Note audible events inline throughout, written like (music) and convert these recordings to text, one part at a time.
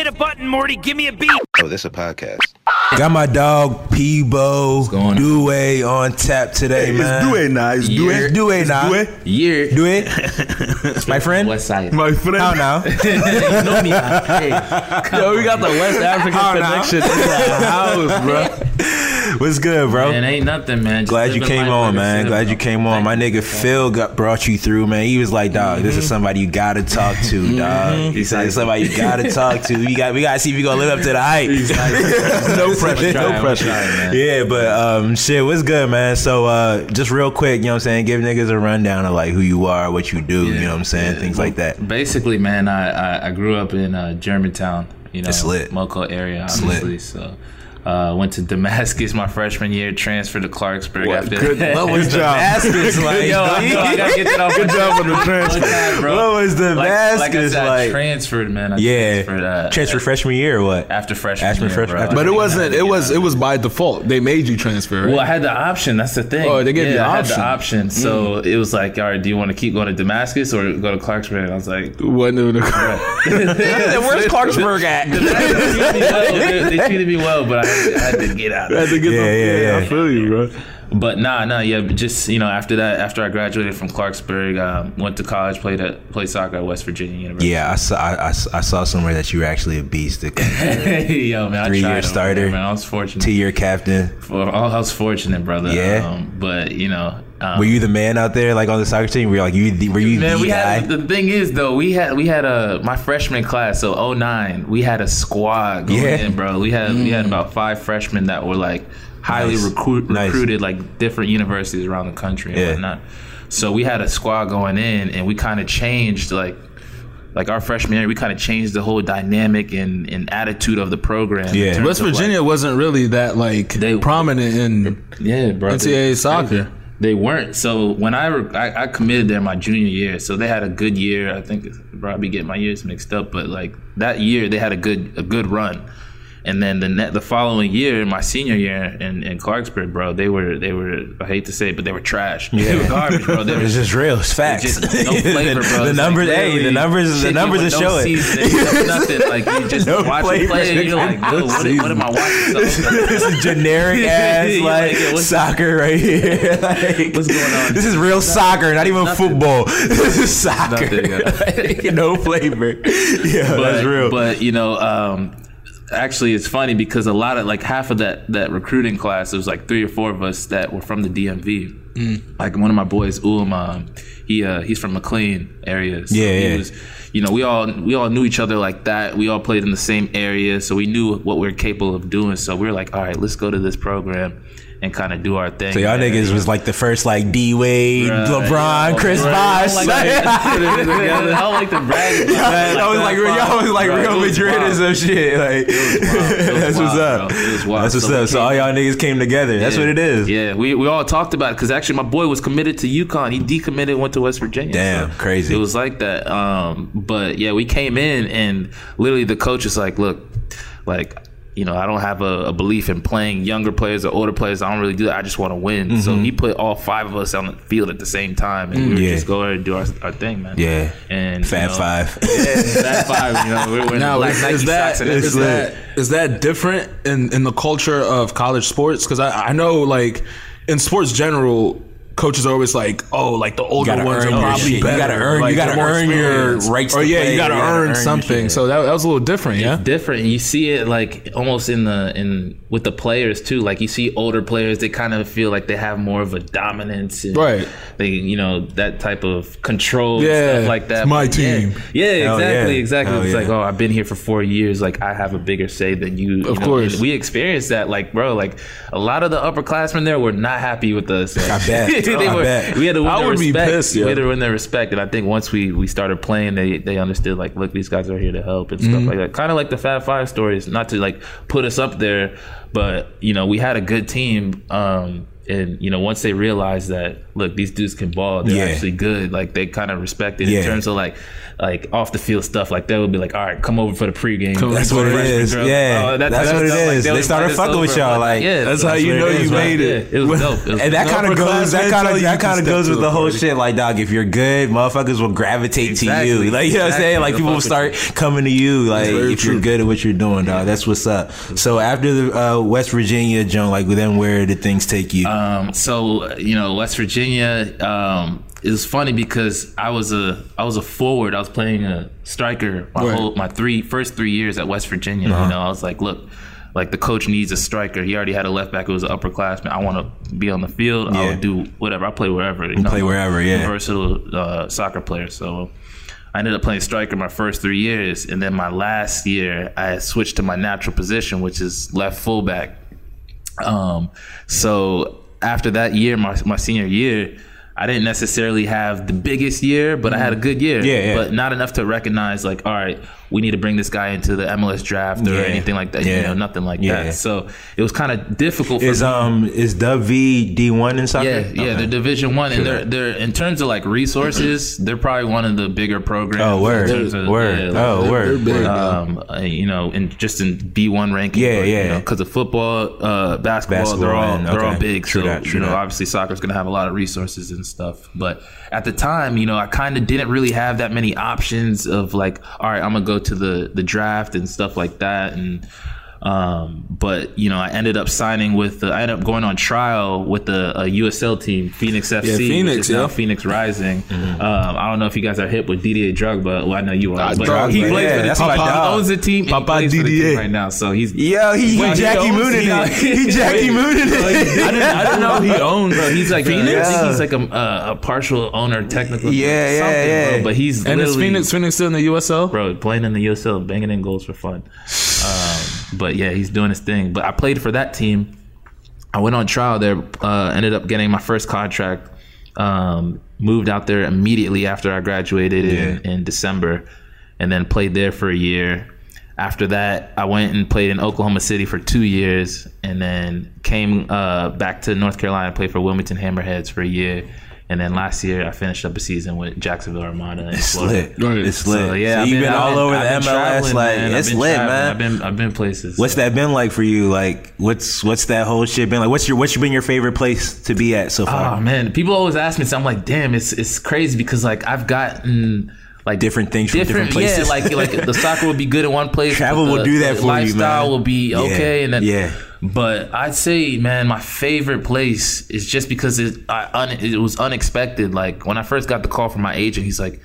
Hit a button, Morty. Give me a beat. Oh, this a podcast. Got my dog Peebo going on? Due on tap today, man. It's Due now. It's Due. It's Due now. Due. Year. Do it, my friend. West Side. My friend. How now? (laughs) you me. Hey, Yo, we got the West African connection in the house, bro. (laughs) What's good, bro? man, ain't nothing, man. Just Glad you came on, man. Glad you came on. My nigga Phil got brought you through, man. He was like, dog, this is somebody you gotta talk to, dog. He said, somebody you gotta talk to. We got, we gotta see if you gonna live up to the hype. (laughs) no pressure, no pressure. trying, man. Yeah, but um, shit, what's good, man? So, uh, just real quick, you know what I'm saying? Give niggas a rundown of like who you are, what you do, you know what I'm saying? Things like that. Basically, man, I, I, I grew up in uh, Germantown, you know, It's lit. Moco area, obviously. So, uh, went to Damascus my freshman year, transferred to Clarksburg What? after Good- that. what was Good (laughs) job. Damascus, like, (laughs) Yo, I, know, I gotta get that off. Good my job on the transfer. One time, bro. What was Like, like I Damascus said, I like? transferred, man. I Yeah, transferred, uh, transfer freshman year or what? after freshman After year, freshman- bro. after- But it wasn't. It was. It was by default. They made you transfer, right? Well, I had the option. That's the thing. Oh, they gave you yeah, the I option. had the option. So it was like, all right, do you want to keep going to Damascus or go to Clarksburg? And I was like, Wasn't it the- Where's Clarksburg at? they treated me well. They, they treated me well, but I had, I had to get out. (laughs) I had to get Yeah, the- yeah, yeah. I feel you, bro. But nah, nah, yeah. Just you know, after that, after I graduated from Clarksburg, um, went to college, played at played soccer at West Virginia University. Yeah, I saw I, I, I saw somewhere that you were actually a beast. (laughs) Yo, man, Three-year tried over starter. there, man. I was fortunate. two year captain. For, all I was fortunate, brother. Yeah? Um, but you know, um, Were you the man out there, like on the soccer team? Were you like you? The, were you Man, the we guy? had the thing is though we had we had a my freshman class so 09 we had a squad going Yeah. in bro we had we had about five freshmen that were like highly Nice. recruit, Nice. recruited like different universities around the country and Yeah. whatnot so we had a squad going in and we kind of changed like like our freshman year we kind of changed the whole dynamic and, and attitude of the program Yeah. West of, like- Virginia wasn't really that like They- prominent in yeah bro NCAA soccer. They weren't. So when I, re- I I committed there my junior year, so they had a good year. I think probably getting my years mixed up, but like that year they had a good a good run. And then the net, the following year, my senior year in, in Clarksburg, bro, they were they were I hate to say it, but they were trash. They were garbage, bro. They (laughs) were It's just real. It's facts. just no flavor, bro. (laughs) the numbers, like hey, the numbers, the numbers are no show it. seasoning, nothing. Like you just (laughs) No watch flavor. play, and you're like, dude, what, what am I watching? So- this is generic ass like, like, yeah, soccer right here. Like, What's going on? This is real soccer, not even nothing. football. This is soccer. Nothing, yeah. no flavor. Yeah, but, that's real. But you know, um, actually, it's funny because a lot of like half of that that recruiting class, it was like three or four of us that were from the DMV. Mm. Like one of my boys, Um, um, he uh, he's from McLean area. So Yeah, he yeah. was, you know, we all we all knew each other like that. We all played in the same area, so we knew what we are capable of doing. So we were like, all right, let's go to this program and kind of do our thing. so y'all niggas was like the first like D Wade, Right. LeBron, Yeah, Chris. Bosh. I don't (laughs) like. I like the brag. about it, I was like, y'all was like Bro, Real Madrid or some shit. Like, wild. (laughs) That's what's up. bro. It was wild. That's what's So up. So all y'all niggas came together. That's what it is. Yeah, we, we all talked about it because actually my boy was committed to UConn. He decommitted, went to West Virginia. Damn, crazy. It was like that. Um, but yeah, we came in and literally the coach was like, "Look, like." You know, I don't have a, a belief in playing younger players or older players. I don't really do that. I just want to win. So he put all five of us on the field at the same time, and we were Mm-hmm. Yeah. just go ahead and do our, our thing, man. Yeah. and Fab you know, Five. (laughs) Yeah, Fab Five. You know, we're wearing Now, black is, Nike is that socks and is that is that different in in the culture of college sports? Because I I know like in sports general. Coaches are always like, "Oh, like the older gotta ones earn are your probably shit. You better. gotta earn- like, you gotta they're earn your experienced. rights Or to yeah, play. you gotta You gotta earn earn something." So that, that was a little different, yeah. different. You see it like almost in the in with the players too. Like you see older players, they kind of feel like they have more of a dominance, and Right. They you know that type of control, and Yeah, stuff like that. it's my But team. Yeah, Hell exactly, yeah. exactly. Hell it's yeah. like oh, I've been here for four years. Like I have a bigger say than you. you Of know, course. and we experienced that. Like bro, like a lot of the upperclassmen there were not happy with us. I bet. (laughs) they I were, bet. We had to win I their would be respect. pissed, We yeah. had to win their respect, and I think once we we started playing, they they understood like, look, these guys are here to help and Mm-hmm. stuff like that. Kind of like the Fab Five stories, not to like put us up there, but you know, we had a good team. Um, and you know once they realize that look these dudes can ball they're Yeah. actually good like they kind of respect it Yeah. in terms of like like off the field stuff like they would be like all right come over for the pregame That's what it Freshman Yeah. oh, that That's type what it stuff, like, is. They started fucking with y'all, and like, yeah that's so how you know you is, made it. it was dope And that kind of goes. That kind of that kind of goes with the whole shit. Like, dog, if you're good, motherfuckers will gravitate to you. Like, you know what I'm saying? Like, people will start coming to you. Like, if you're good at what you're doing, dog. That's what's up. So after the uh, West Virginia joint, like, then where did things take you? Um, so you know, West Virginia. Um, it was funny because I was a I was a forward. I was playing a striker my Right. whole my three first three years at West Virginia. Uh-huh. You know, I was like, look, like the coach needs a striker. He already had a left back who was an upperclassman. I want to be on the field. Yeah. I'll do whatever. I play wherever. You know, play I'm a wherever, yeah. Versatile uh, soccer player. So. I ended up playing striker my first three years, and then my last year I switched to my natural position, which is left fullback. Um, so after that year, my, my senior year, I didn't necessarily have the biggest year, but I had a mm. good year. Yeah, yeah. But not enough to recognize like, all right, we need to bring this guy into the MLS draft or Yeah. anything like that. Yeah. You know, nothing like Yeah. that. So it was kind of difficult for is me. um is Dub V D one in soccer? Yeah, yeah, they're Division One, and they're they're in terms of like resources, they're probably one of the bigger programs. Oh, word. of- Word. yeah, like, Oh, word. they're big. um, uh, you know, and just in B one ranking. Yeah, but, yeah. Because of football, uh, basketball, Basketball they're all and- they're all big. True so that, true you know, that. obviously soccer's gonna have a lot of resources and stuff. But at the time, you know, I kind of didn't really have that many options of like, all right, I'm gonna go to the the draft and stuff like that, and. Um, but you know, I ended up signing with. The, I ended up going on trial with the a USL team, Phoenix FC, yeah, Phoenix, which is now yeah. Phoenix Rising. (laughs) Mm-hmm. Um, I don't know if you guys are hip with Didier Drogba. Well, I know you are. Ah, but Drogba, he yeah, plays for the that's team. my He owns the team. and he Papa plays for the team right now. So he's yeah, he, he Well, he Jackie owns- Moonin he- (laughs) it. He Jackie Moonin it. I didn't, I didn't know he owns. Bro. He's like Phoenix? I think he's like a, a, a partial owner, technically. Yeah, yeah, something, yeah. Bro, but he's And is Phoenix Phoenix still in the USL? bro, playing in the USL, banging in goals for fun. But yeah, he's doing his thing. But I played for that team. I went on trial there. Uh, ended up getting my first contract. Um, moved out there immediately after I graduated in, in December, and then played there for a year. After that, I went and played in Oklahoma City for two years, and then came uh, back to North Carolina, and played for Wilmington Hammerheads for a year, and then last year I finished up a season with Jacksonville Armada. in It's Florida. lit. Right. It's lit. So, yeah, So I've you've been, I've all over the I've been MLS. traveling, Like man. I've been lit, traveling. man. I've been I've been places. What's so. that been like for you? Like, what's what's that whole shit been like? What's your what's been your favorite place to be at so far? Oh man, people always ask me. So I'm like, damn, it's it's crazy because like I've gotten like Different things from different places. Yeah, like like the soccer will be good in one place. Travel but will do that the for you, lifestyle man. will be Yeah, okay, and then yeah. But I'd say, man, my favorite place is just because it un, it was unexpected. Like when I first got the call from my agent, he's like,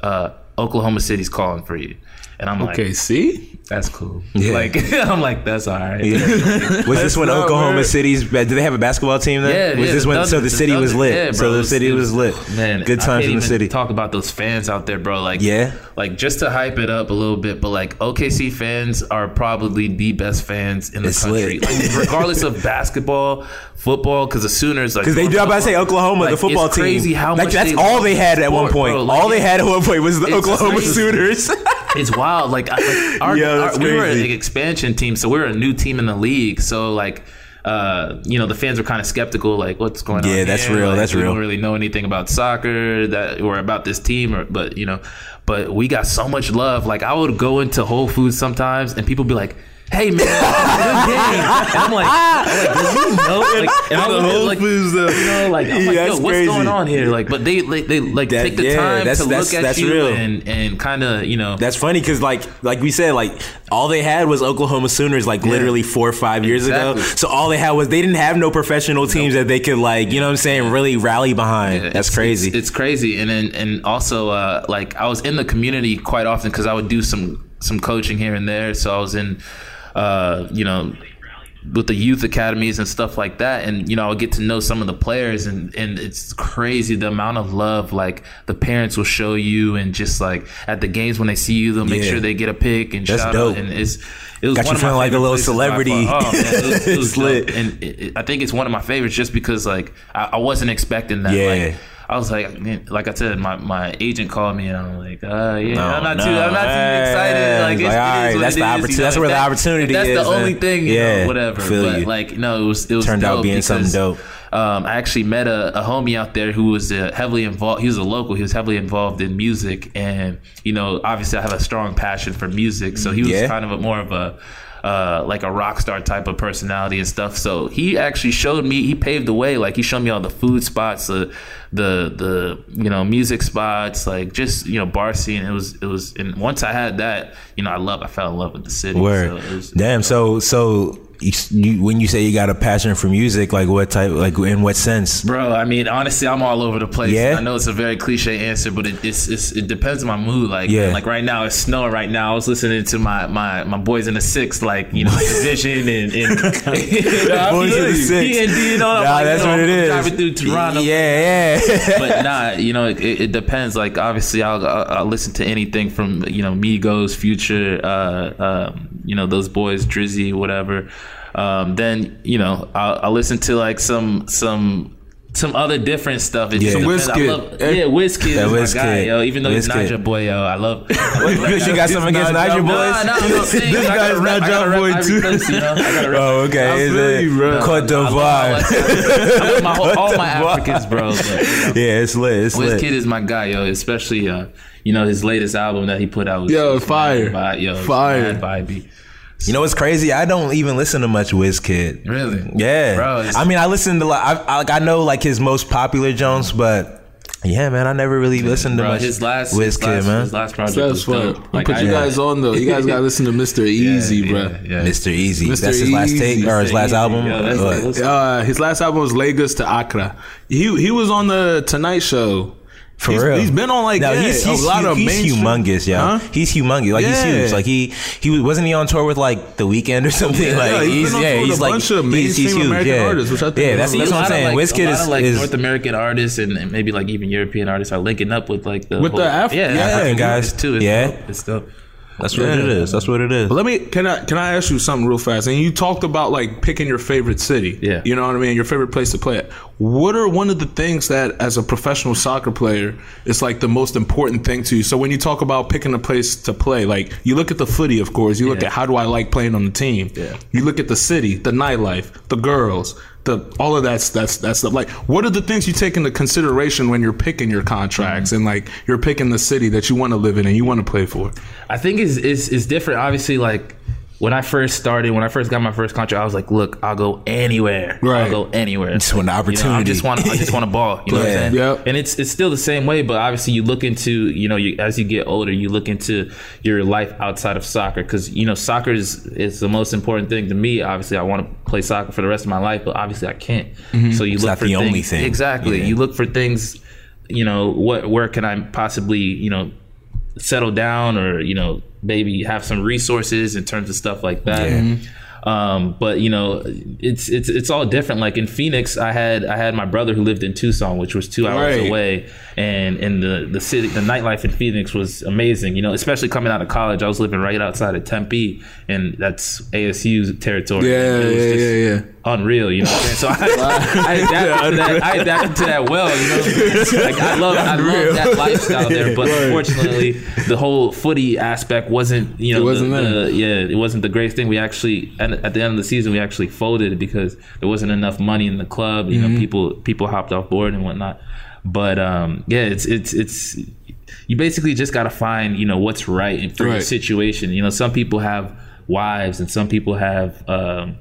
uh, "Oklahoma City's calling for you," and I'm Okay, like, see? "That's cool." Yeah. Like (laughs) I'm like, "That's all right." Yeah. (laughs) Was this when Oklahoma weird. City's? Did they have a basketball team then? Yeah, Was yeah, this when? so the city was lit. yeah, so the city was lit. Man, good I times in the city. Talk about those fans out there, bro. Like, Yeah? like just to hype it up a little bit, but like OKC fans are probably the best fans in the It's country, like, (laughs) regardless of basketball, football. Because the Sooners, like, Because they do. I'm about to say Oklahoma, Like, the football it's team. crazy how like much that's all they had at one point. all they had at one point was the Oklahoma. Sooners. It's wild. Like, like (laughs) our, Yo, our- we were an expansion team, so we we're a new team in the league. So like. Uh, you know the fans were kind of skeptical, like what's going on. Yeah, that's real, Like, that's we real. Don't really know anything about soccer that or about this team, or but you know, but we got so much love. Like I would go into Whole Foods sometimes, and people be like, "Hey man, (laughs) good game," and I'm like, I'm like, "Does he know?" Like, and (laughs) I The Whole like, Foods, though. you know, like I'm Yeah, like, "Yo, what's crazy. going on here?" Like, but they they, they like That- take the yeah, time that's- to that's- look at that's you real. and and kind of you know. That's funny because, like, like we said, like all they had was Oklahoma Sooners, like literally four or five years ago. So all they had was they didn't have no professional teams that they could, like, you know what I'm saying, really rally behind. Yeah, That's it's- crazy. It's, it's crazy, and then and also uh, like I was in the community quite often because I would do some some coaching here and there. So I was in, uh, you know. With the youth academies and stuff like that, and you know, I would get to know some of the players, and and it's crazy the amount of love like the parents will show you, and just like at the games when they see you, they'll make Yeah. sure they get a pic and That's shout dope. out, and it's it was Got one you feeling like a little celebrity. Oh, man, it was, (laughs) it was lit. and it- I think it's one of my favorites just because like I, I wasn't expecting that. Yeah. Like, I was like, like I said, my, my agent called me and I'm like, uh, yeah, No, I'm not no, too, I'm not too excited. Like, it's it's, like, it all right, is that's it the opportunity- you know, that's where the opportunity that's is, the only man. thing, you Yeah, know, whatever. feel but you. like, no, it was it was Turned out being something dope. Um, I actually met a, a homie out there who was uh, heavily involved. He was a local. He was heavily involved in music, and you know, obviously, I have a strong passion for music. So he was Yeah. kind of a, more of a uh, like a rock star type of personality and stuff. So he actually showed me. He paved the way. Like he showed me all the food spots, the the the you know music spots, like just you know bar scene. It was it was. And once I had that, you know, I love. I fell in love with the city. Word. So it was, Damn. So so you, when you say you got a passion for music, like what type? Like in what sense? Bro, I mean, honestly, I'm all over the place. Yeah? I know it's a very cliche answer, but it, it's, it's it depends on my mood. Like, Yeah. like right now, it's snowing. Right now, I was listening to my my, my boys in the six, like you know, (laughs) Vision and, and (laughs) (laughs) Boys in the Six. D and all. Nah, like, that's you know, what it I'm is. Driving through Toronto, Yeah, yeah. but nah, you know, it, it depends. Like, obviously, I'll, I'll, I'll listen to anything from you know Migos, Future, uh, um, you know those boys, Drizzy, whatever. Um, then you know, I'll, I'll listen to like some some. Some other different stuff. It just Yeah. depends. I Wizkid. love- yeah, Wizkid Yeah, is my guy, yo. Even though he's Wizkid. Naija boy, yo, I love. (laughs) Because you got something against Nah, Niger boys? Nah, nah, I'm (laughs) This I gotta guy's rep- I Naija boy, too. place, you know? I gotta rep- (laughs) Oh, okay. I Is feel it you, bro. Cote I love all d'Ivoire? that. I love my all my Cote. Africans, bro. But, you know. Yeah, it's lit. It's lit. Wizkid is my guy, yo. Especially, uh, you know, his latest album that he put out. Was, Yo, was fire. mad yo, Fire. mad vibey. You know what's crazy? I don't even listen to much Wizkid. Really? Yeah, Bro, I mean, I listen to like I, I like I know like his most popular Jones, but yeah, man, I never really listened to Bro, much his last, his Wizkid, last, man. his last project That's was what. dope. I'll put you I- guys on though. You (laughs) guys gotta listen to Mr. Eazi, yeah, bro. Yeah, yeah. Mr. Eazi. Mr. That's his last Eazi. take or his last Eazi. album. Yo, that's- What? that's- Uh, his last album was Lagos to Accra. He he was on the Tonight Show. For he's, real, He's been on like no, yeah, he's, he's, a lot hu- of he's mainstream- humongous, yeah. Huh? He's humongous, like he's huge. Like he he was- wasn't he on tour with like the Weeknd or something. Yeah, like he's he's on yeah, tour with he's a like bunch of he's, he's huge. American yeah, artists, which I think yeah, is that's, that's what I'm saying. like, Wizkid a lot is, of like is North American artists and, and maybe like even European artists are linking up with like the With whole, the Af- yeah, yeah, African guys. too. It's Yeah. dope. it's dope. That's what it Yeah. is. That's what it is. But let me can I can I ask you something real fast? And you talked about like picking your favorite city. Yeah. You know what I mean? Your favorite place to play at. What are one of the things that as a professional soccer player is like the most important thing to you? So when you talk about picking a place to play, like you look at the footy, of course, you look Yeah. at how do I like playing on the team. Yeah. You look at the city, the nightlife, the girls, the all of that's that's that's stuff. Like what are the things you take into consideration when you're picking your contracts Mm-hmm. and like you're picking the city that you want to live in and you want to play for? I think is is is different. Obviously, like when I first started, when I first got my first contract, I was like, "Look, I'll go anywhere. Right. I'll go anywhere. Just want the You know, I opportunity. just want, I just want a ball. You know what I'm saying? Yep. And it's it's still the same way, but obviously you look into, you know, you, as you get older, you look into your life outside of soccer because you know soccer is is the most important thing to me. Obviously, I want to play soccer for the rest of my life, but obviously I can't. Mm-hmm. So you look not for the things, only thing. Exactly. Yeah. You look for things. You know, what where can I possibly, you know, settle down or you know maybe have some resources in terms of stuff like that. Um, but you know, it's it's it's all different. Like in Phoenix, I had I had my brother who lived in Tucson, which was two hours Right. away, and and the the city, the nightlife in Phoenix was amazing. You know, especially coming out of college, I was living right outside of Tempe, and that's ASU territory. Yeah, yeah, just yeah, yeah. Unreal, you know what I'm saying? So I, (laughs) I adapted to that. (laughs) I adapted to that well, you know. Like I love, I love that lifestyle there, but unfortunately, the whole footy aspect wasn't, you know, It wasn't the, the- yeah, it wasn't the greatest thing. We actually, at, at the end of the season, we actually folded because there wasn't enough money in the club. You Mm-hmm. know, people people hopped off board and whatnot. But um, yeah, it's it's it's you basically just got to find you know what's right for your situation. You know, some people have wives and some people have. Um,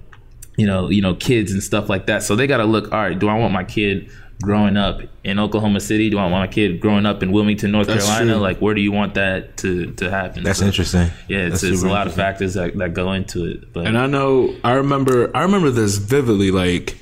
you know, you know, kids and stuff like that. So they got to look. All right, do I want my kid growing up in Oklahoma City? Do I want my kid growing up in Wilmington, North That's Carolina? true. Like, where do you want that to to happen? That's So, interesting. Yeah, it's, it's a lot of factors that, that go into it. But And I know I remember I remember this vividly like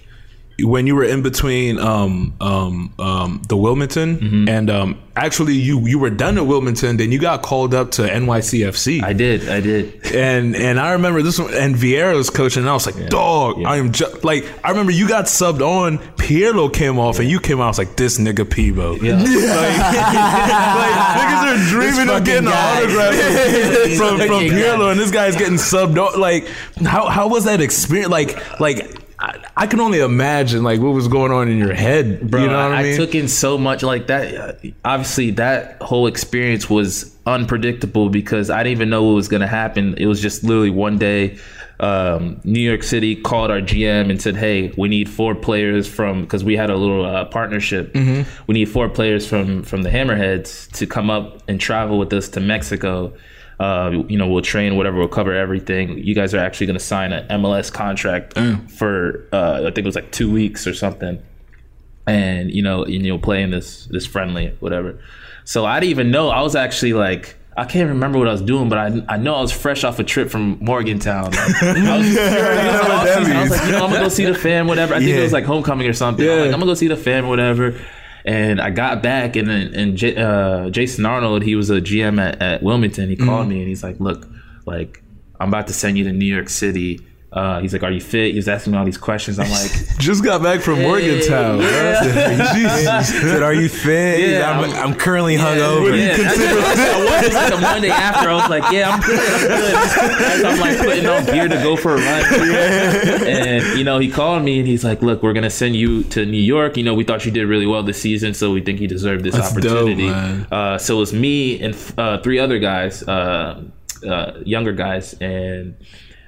when you were in between um um um the Wilmington Mm-hmm. and um actually you you were done at Wilmington then you got called up to NYCFC I did, I did. and and I remember this one and Vieira was coaching and I was like dog I am just like I remember you got subbed on Pirlo came off and you came out I was like this nigga Peebo Yeah. (laughs) (laughs) like niggas are dreaming of getting an autograph (laughs) from, from, from and this guy's getting subbed. out. Like, how how was that experience? Like, like I, I can only imagine like what was going on in your head. Bro, you know what I, I, mean? took in so much like that. Obviously, that whole experience was unpredictable because I didn't even know what was going to happen. It was just literally one day. Um, New York City called our GM and said, "Hey, we need four players from because we had a little uh, partnership. Mm-hmm. We need four players from from the Hammerheads to come up and travel with us to Mexico." Uh, you know, we'll train whatever, we'll cover everything. You guys are actually going to sign an MLS contract Mm. for, uh, I think it was like two weeks or something and you know, and you'll play in this this friendly, whatever. So I didn't even know. I was actually like, I can't remember what I was doing, but I I know I was fresh off a trip from Morgantown. Like, I was, (laughs) I was (laughs) I was like, you know, I'm gonna go see the fam, whatever. I think Yeah. it was like homecoming or something. I'm like, I'm gonna go see the fam, whatever. And I got back, and then and J, uh, Jason Arnold, he was a GM at, at Wilmington. He called me and he's like, "Look, like I'm about to send you to New York City." Uh, he's like, "Are you fit?" He was asking me all these questions. I'm like, (laughs) Just got back from Morgantown. (laughs) Jesus. Said, are you fit? Yeah, I'm, I'm- I'm currently hungover. Yeah, that's what I was. It's like the Monday after, I was like, yeah, I'm good, I'm good. As I'm like putting on gear to go for a run. And, you know, he called me and he's like, look, we're going to send you to New York. You know, we thought you did really well this season, so we think you deserve this That's dope, opportunity. man. uh, so it was me and uh, three other guys, uh, uh, younger guys, and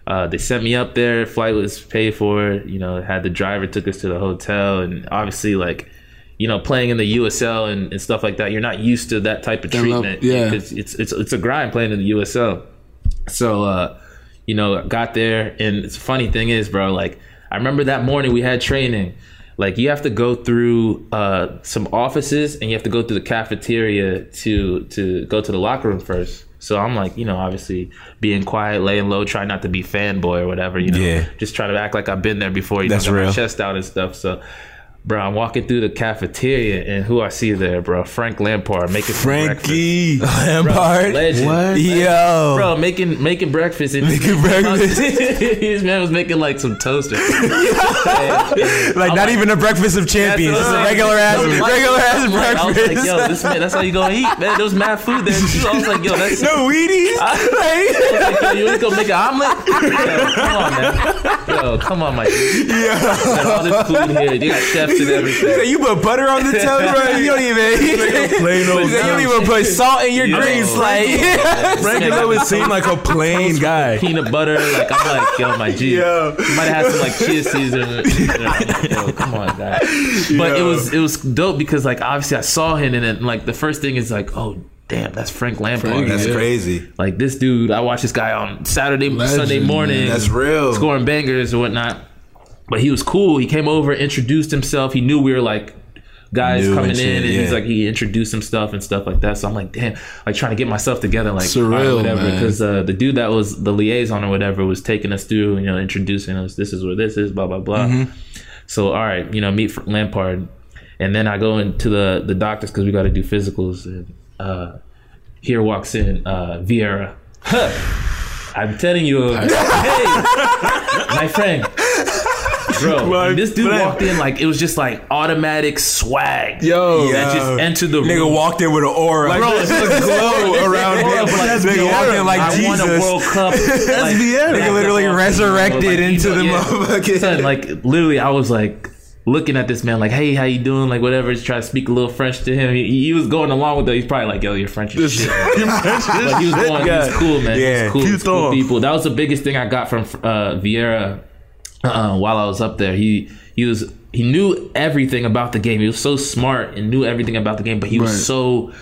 uh, they sent me up there. Flight was paid for. You know, had the driver took us to the hotel, and obviously, like, you know, playing in the USL and, and stuff like that, you're not used to that type of level- treatment. yeah. because it's it's it's a grind playing in the USL. So, uh, you know, got there, and it's funny thing is, bro, like I remember that morning we had training. Like you have to go through uh, some offices, and you have to go through the cafeteria to to go to the locker room first. So I'm like, you know, obviously being quiet, laying low, trying not to be fanboy or whatever, you know, Yeah. just trying to act like I've been there before. You That's know, real. my chest out and stuff. So, bro, I'm walking through the cafeteria, and who I see there, bro, Frank Lampard making some breakfast. Frankie. Lampard. Legend. What? Yo. Bro, making making breakfast. And Making (laughs) breakfast. this man was making like some toast. Or something. (laughs) like not even a breakfast of champions, just a regular ass, No, like- regular ass like, I was like, yo, this man, that's how you gonna eat, man. There was mad food there too. I was like, yo, that's no Wheaties. like, yo, you want to go make an omelet? Yo, come on, man. Yo, come on, my dude. yeah. All this food here. You got and (laughs) everything. You put butter on the toast, bro. (laughs) You don't even. (laughs) plain old you don't even put salt in your Yo. greens, like. Frankie always seemed like a plain guy. Peanut butter, like I'm like, yo, my G. Yo. You might have had some like chia seeds I'm like, yo, come on, guy. But it was it was dope because like obviously I saw him and then like the first thing is like, oh damn, that's Frank Lampard. Frank, That's Yeah. crazy. Like this dude, I watched this guy on Saturday, Legend, Sunday morning. man. That's real. Scoring bangers and whatnot. But he was cool. He came over, introduced himself. He knew we were like guys New coming and in, and he's like he introduced some stuff and stuff like that. So I'm like, damn, like trying to get myself together, like Surreal, right, whatever. Because uh, the dude that was the liaison or whatever was taking us through, you know, introducing us. This is where this is, blah blah blah. Mm-hmm. So all right, you know, meet for Lampard, and then I go into the the doctors because we got to do physicals. And uh, here walks in uh, Vieira. Huh. (laughs) I'm telling you, hey, my friend. Bro, (laughs) My this dude friend. walked in like it was just like automatic swag. Yo. that just entered the room. Nigga room. walked in with an aura. Like, Bro, there's (laughs) it's a glow around him. like, That's nigga walked in like I won a Jesus. World Cup. (laughs) That's Vieira. Nigga literally resurrected into the motherfucker. motherfucking- Son, like literally, I was like looking at this man, like, "Hey, how you doing?" Like whatever. Just try to speak a little French to him. He, he was going along with it. He's probably like, "Yo, you're French as shit." But he was going. He was cool, man. Yeah. he was cool, he was cool people. That was the biggest thing I got from uh, Vieira uh, while I was up there. He he was he knew everything about the game. He was so smart and knew everything about the game. But he was so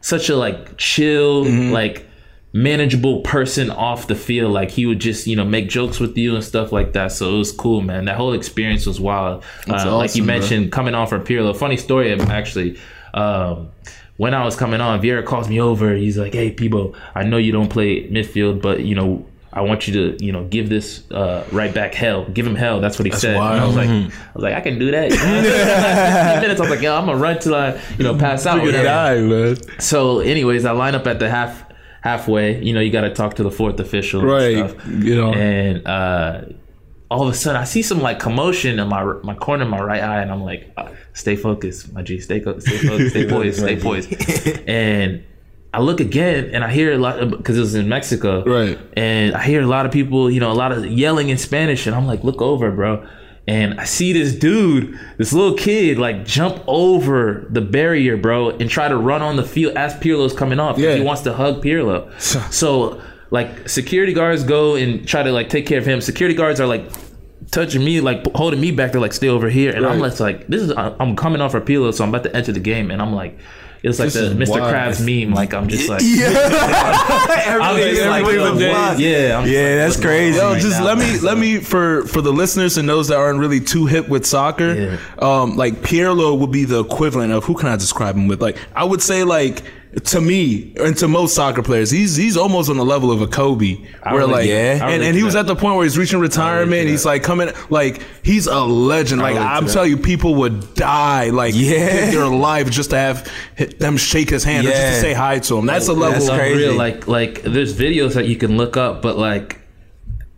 such a like chill like manageable person off the field. Like he would just you know make jokes with you and stuff like that. So it was cool, man. That whole experience was wild. Uh, like you awesome, bro. mentioned, coming on from Pirlo. Funny story, actually. Um, when I was coming on, Vieira calls me over. He's like, "Hey, Peebo, I know you don't play midfield, but you know." I want you to, you know, give this uh, right back hell. Give him hell. That's what he said. And I was wild. like, I was like, I can do that. You know? (laughs) minutes. I was like, yo, I'm gonna run till I, you know, pass out. You whatever. die, man. So, anyways, I line up at the half halfway. You know, you got to talk to the fourth official, and Right. stuff. You know. And uh, all of a sudden, I see some like commotion in my my corner, of my right eye, and I'm like, uh, "Stay focused, my G. Stay co- stay focused. Stay (laughs) poised. Stay poised." And I look again, and I hear a lot because it was in Mexico, Right. And I hear a lot of people, you know, a lot of yelling in Spanish, and I'm like, "Look over, bro." and I see this dude, this little kid, like jump over the barrier, bro, and try to run on the field as Pirlo's coming off. Yeah. He wants to hug Pirlo. (laughs) so like security guards go and try to like take care of him. Security guards are like touching me, like holding me back. They're like, stay over here, and I'm Right. just like, this is I'm coming off for Pirlo, so I'm about to enter the game, and I'm like. It's like This the Mr. wild. Krabs meme. Like I'm just like, (laughs) (laughs) I'm just like, yo, blind. yeah, I'm Yeah, that's what's crazy. Yo, right just now? let me let me for for the listeners and those that aren't really too hip with soccer, Yeah. um, like Pirlo would be the equivalent of who can I describe him with? Like I would say like to me and to most soccer players, he's he's almost on the level of a Kobe, where relate- like yeah. I and, relate and he was that. at the point where he's reaching retirement. He's like coming like he's a legend. Like I'm telling you, people would die like Yeah. give their life just to have h- them shake his hand or just to say hi to him. That's a level. That's of- crazy. Unreal. Like like there's videos that you can look up, but like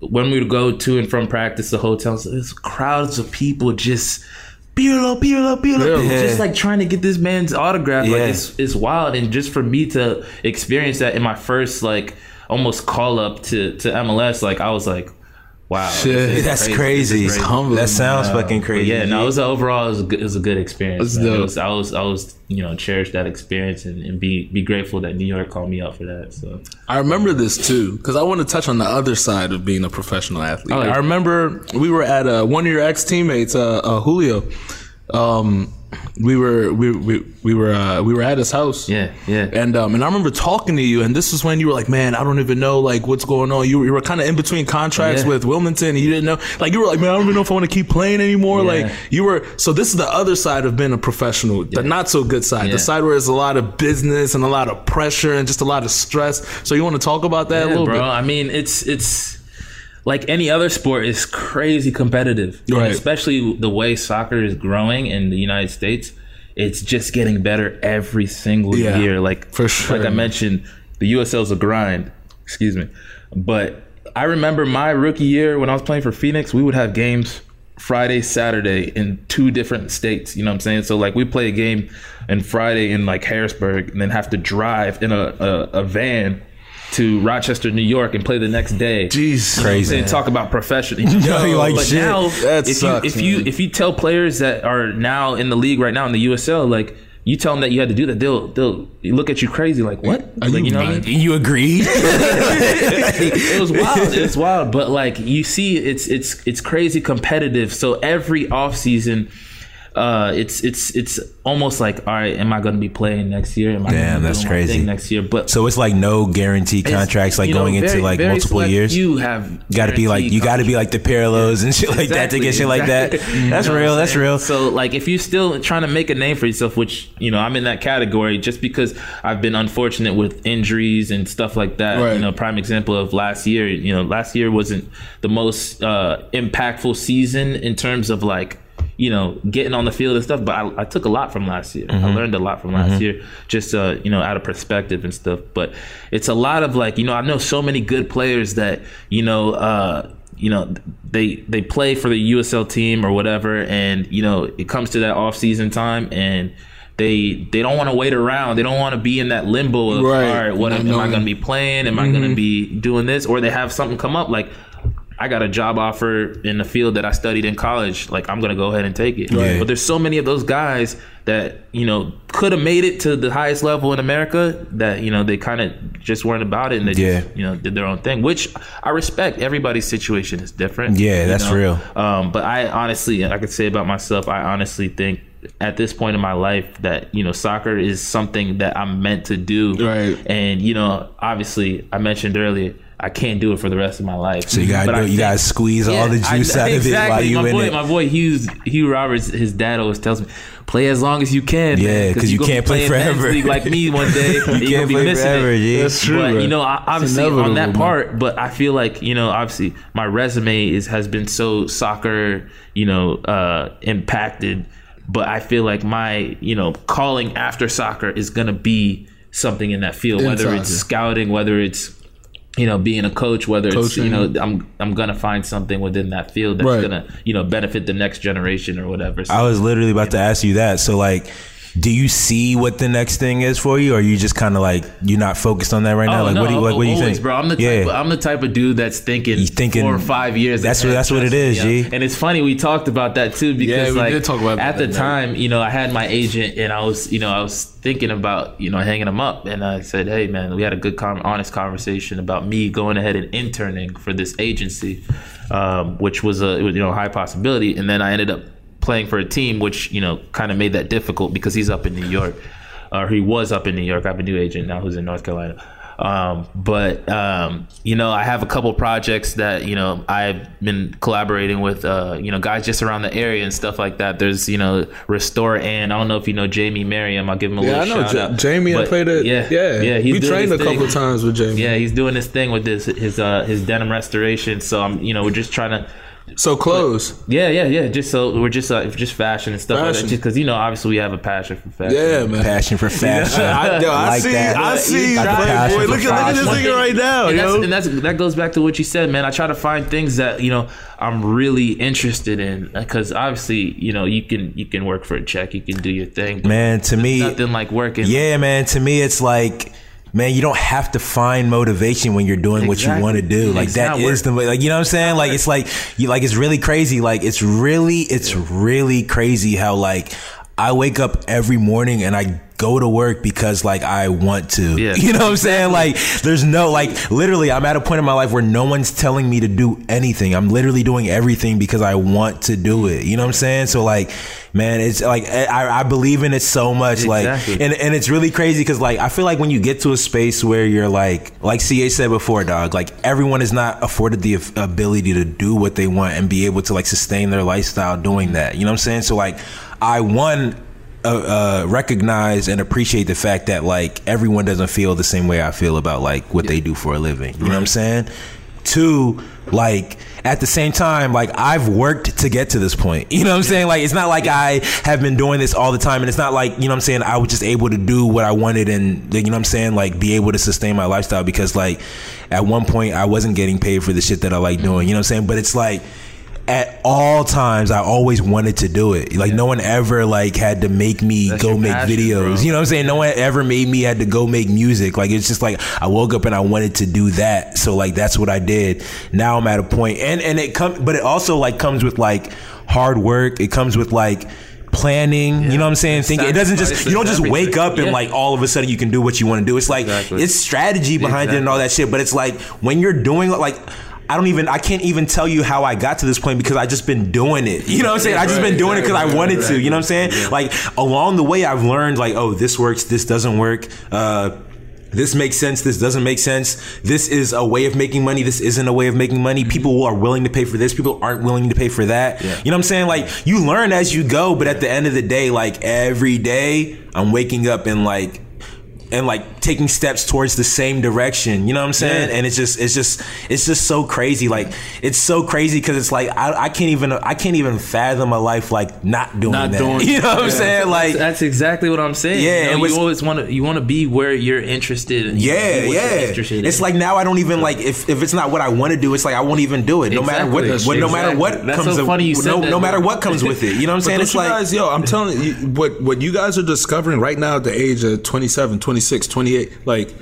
when we would go to and from practice, the hotels, there's crowds of people just. Pirlo, Pirlo, Pirlo, Yeah. just like trying to get this man's autograph. Like it's it's wild, and just for me to experience that in my first like almost call up to to MLS, like I was like, wow, Shit. That's This crazy. is humbling. That sounds Uh, fucking but crazy. Yeah, no, it was overall it was a good, it was a good experience. That's man. It was, I was I was you know cherish that experience and, and be be grateful that New York called me out for that. So I remember this too because I want to touch on the other side of being a professional athlete. Oh, yeah. I remember we were at uh, one of your ex teammates, uh, uh, Julio. Um, we were we we, we were uh, we were at his house. yeah, yeah. And um, and I remember talking to you, and this is when you were like, "Man, I don't even know like what's going on." You were, you were kind of in between contracts Yeah. with Wilmington, and you didn't know, like, you were like, "Man, I don't even know if I want to keep playing anymore." Yeah. Like, you were. So this is the other side of being a professional, the not so good side, Yeah. the side where there's a lot of business and a lot of pressure and just a lot of stress. So you want to talk about that a little bro. bit? I mean, it's it's like any other sport is crazy competitive, Right. especially the way soccer is growing in the United States. It's just getting better every single Yeah, year. Like for sure. like I mentioned, the USL's a grind. Excuse me, but I remember my rookie year when I was playing for Phoenix. We would have games Friday, Saturday in two different states. You know what I'm saying? So like we play a game on Friday in like Harrisburg, and then have to drive in a, a, a van to Rochester, New York, and play the next day. Jeez, Crazy. And talk about professional. (laughs) Yo, you like but shit. now, That if sucks, you if you if you tell players that are now in the league right now in the USL, like you tell them that you had to do that, they'll they'll look at you crazy, like what? Are like, you know what I mad? mean? You agreed? (laughs) (laughs) it was wild. It's wild, but like you see, it's it's it's crazy competitive. So every off season, uh, it's it's it's almost like, all right, am I going to be playing next year? Am I Damn, that's crazy. next year? But so it's like no guaranteed it's, contracts, like you know, going into like multiple years. You have got to be like you got to be like the Pirlos and shit like that to get shit like that. exactly. (laughs) You That's know real. That's real. So like if you're still trying to make a name for yourself, which you know I'm in that category, just because I've been unfortunate with injuries and stuff like that. Right. You know, prime example of last year. You know, last year wasn't the most uh, impactful season in terms of like. You know, getting on the field and stuff, but I, I took a lot from last year. I learned a lot from last year, just uh, you know, out of perspective and stuff. But it's a lot of like, you know, I know so many good players that you know, uh, you know they they play for the USL team or whatever and you know it comes to that off season time and they they don't want to wait around they don't want to be in that limbo of Right. all right what am, am I going to be playing am I going to be doing this or they have something come up like I got a job offer in the field that I studied in college. Like I'm gonna go ahead and take it. Right. But there's so many of those guys that you know could have made it to the highest level in America that you know they kind of just weren't about it and they Yeah. just you know did their own thing. Which I respect. Everybody's situation is different. Yeah, that's know? real. Um, but I honestly, I could say about myself, I honestly think at this point in my life that you know soccer is something that I'm meant to do. Right. And you know, obviously, I mentioned earlier. I can't do it for the rest of my life. So you gotta I do, you think- gotta squeeze all the I- juice out of it while you my in boy, it. My boy Hughes, Hugh Roberts, his dad always tells me, play as long as you can. Yeah, because you can't play forever. like me one day. (laughs) You you're can't gonna be missing forever, it. yeah. That's true, But bro. you know, I- obviously on that part, but I feel like you know, obviously my resume is has been so soccer, you know, uh, impacted. But I feel like my you know calling after soccer is gonna be something in that field, In whether soccer. it's scouting, whether it's you know being a coach, whether it's you know I'm I'm gonna find something within that field that's Right. gonna you know benefit the next generation or whatever. So, I was literally about to ask you that. So like, do you see what the next thing is for you, or are you just kind of like you're not focused on that right now? Oh, Like, no, what do you, what, what do you always, think, bro? I'm the type. Of, I'm the type of dude that's thinking, You thinking- four or five years. That's ahead, what- that's what it trust me. G. And it's funny we talked about that too because we like talk about at that the night. time, you know, I had my agent and I was, you know, I was thinking about, you know, hanging him up, and I said, hey man, we had a good, con- honest conversation about me going ahead and interning for this agency, um, which was a you know high possibility, and then I ended up playing for a team, which you know kind of made that difficult because he's up in New York, or he was up in New York. I have a new agent now who's in North Carolina. Um, but um, you know, I have a couple projects that you know I've been collaborating with uh, you know guys just around the area and stuff like that. There's you know Restore and I don't know if you know Jamie Merriam. I'll give him a Yeah, I little know shout Ja- out. Jamie. I But, played it. Yeah, Yeah, yeah. He's we trained a couple times with Jamie. Yeah, he's doing this thing with this his uh his denim restoration. So I'm you know we're just trying to So clothes. yeah yeah yeah just so we're just uh, just fashion and stuff like Fashion. that just because you know obviously we have a passion for fashion. Yeah, man. passion for (laughs) fashion? (laughs) I, yo, I Like see. that. I see. Got the Playboy. for Look at look at this fashion. nigga right now, and, that's, yo. and that's that goes back to what you said, man. I try to find things that you know I'm really interested in because obviously you know you can you can work for a check, you can do your thing, but Man, to me, nothing like working. Yeah, man. To me, it's like, man, you don't have to find motivation when you're doing what you want to do. Like It's that is the like, you know what I'm saying? Like it's like you like it's really crazy. Like it's really it's really crazy how like I wake up every morning and I go to work because like I want to. Yeah. (laughs) You know what I'm saying? Like there's no like literally I'm at a point in my life where no one's telling me to do anything. I'm literally doing everything because I want to do it. You know what I'm saying? So like man, it's like eh, I, I believe in it so much like and and it's really crazy because like I feel like when you get to a space where you're like like CA said before, dog, like everyone is not afforded the ability to do what they want and be able to like sustain their lifestyle doing that. You know what I'm saying? So like I one uh, uh, recognize and appreciate the fact that like everyone doesn't feel the same way I feel about like what they do for a living. You know what I'm saying? Two, like at the same time, like I've worked to get to this point. (laughs) You know what I'm saying? Like it's not like I have been doing this all the time, and it's not like you know what I'm saying. I was just able to do what I wanted, and you know what I'm saying, like be able to sustain my lifestyle because like at one point I wasn't getting paid for the shit that I like doing. You know what I'm saying? But it's like at all times I always wanted to do it. Like no one ever like had to make me That's go make passion, videos. bro. You know what I'm saying? No one ever made me had to go make music. Like it's just like I woke up and I wanted to do that. So like that's what I did. Now I'm at a point and and it come but it also like comes with like hard work. It comes with like planning, you know what I'm saying? Think it doesn't just you don't just wake everything. up and Yeah. like all of a sudden you can do what you want to do. It's like Exactly. it's strategy behind it and all that shit, but it's like when you're doing like I don't even I can't even tell you how I got to this point because I just been doing it. You know what I'm saying? I just been doing it because I wanted to. You know what I'm saying? Like along the way I've learned like oh this works, this doesn't work. Uh this makes sense. This doesn't make sense. This is a way of making money. This isn't a way of making money. People are willing to pay for this. People aren't willing to pay for that. You know what I'm saying? Like you learn as you go, but at the end of the day, like every day, I'm waking up and like and like taking steps towards the same direction. You know what I'm saying? Yeah. And it's just it's just it's just so crazy. Like it's so crazy because it's like I, I can't even I can't even fathom a life like not doing Not that. doing- (laughs) you know what I'm saying? Like that's exactly what I'm saying. Yeah, you, know, it was- you always want to you want to be where you're interested. In, Yeah, you're yeah. interested It's in. like now I don't even like if, if it's not what I want to do, it's like I won't even do it. No matter what, Exactly. what no matter what Exactly. That's comes. so of- funny you no, said that, no matter what comes with it. You know what I'm saying? It's you like guys, yo, I'm telling you, what what you guys are discovering right now at the age of 27, 26, 28, like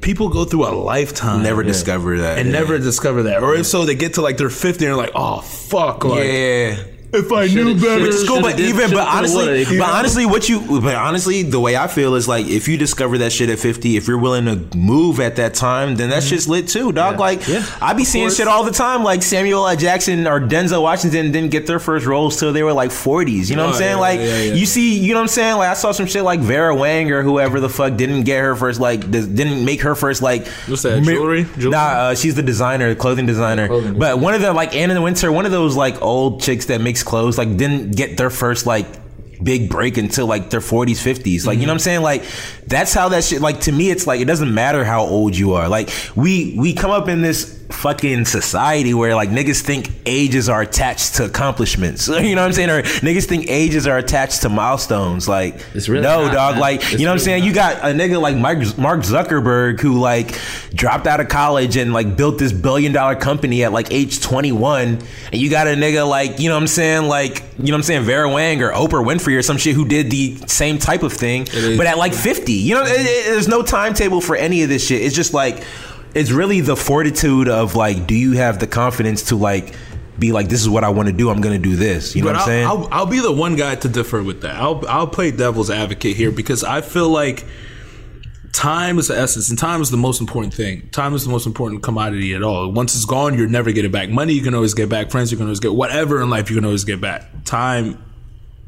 people go through a lifetime never discover that and yeah. never discover that. Or if so, they get to like their 50 and they're like, oh fuck, like yeah. If I knew better. Which is cool, but even but honestly, but honestly, what you but honestly, the way I feel is like if you discover that shit at fifty, if you're willing to move at that time, then that shit's lit too, dog. Like I be seeing shit all the time, like Samuel L. Jackson or Denzel Washington didn't get their first roles till they were like forties. You know what I'm Oh, saying? yeah, like yeah, yeah. you see, you know what I'm saying? Like I saw some shit like Vera Wang or whoever the fuck didn't get her first like didn't make her first like What's that, jewelry? Jewelry? Nah, uh, she's the designer, clothing designer. Clothing but one of the like Anna the Wintour, one of those like old chicks that makes clothes, like didn't get their first like big break until like their 40s 50s like you know mm-hmm. what i'm saying? Like that's how that shit like to me it's like it doesn't matter how old you are. Like we we come up in this fucking society where like niggas think ages are attached to accomplishments. (laughs) You know what I'm saying? Or niggas think ages are attached to milestones. Like It's really no, not, dog. man. Like It's you know what I'm really saying? You got a nigga like Mark, Mark Zuckerberg who like dropped out of college and like built this billion dollar company at like age 21, and you got a nigga like you know what I'm saying? Like you know what I'm saying? Vera Wang or Oprah Winfrey or some shit who did the same type of thing, but at like 50. You know, it, it- there's no timetable for any of this shit. It's just like it's really the fortitude of like, do you have the confidence to like be like, this is what I want to do. I'm gonna do this. You know But what I'm saying? I'll, I'll, be the one guy to differ with that. I'll I'll play devil's advocate here because I feel like time is the essence, and time is the most important thing. Time is the most important commodity at all. Once it's gone, you're never get it back. Money you can always get back. Friends you can always get. Whatever in life you can always get back. Time.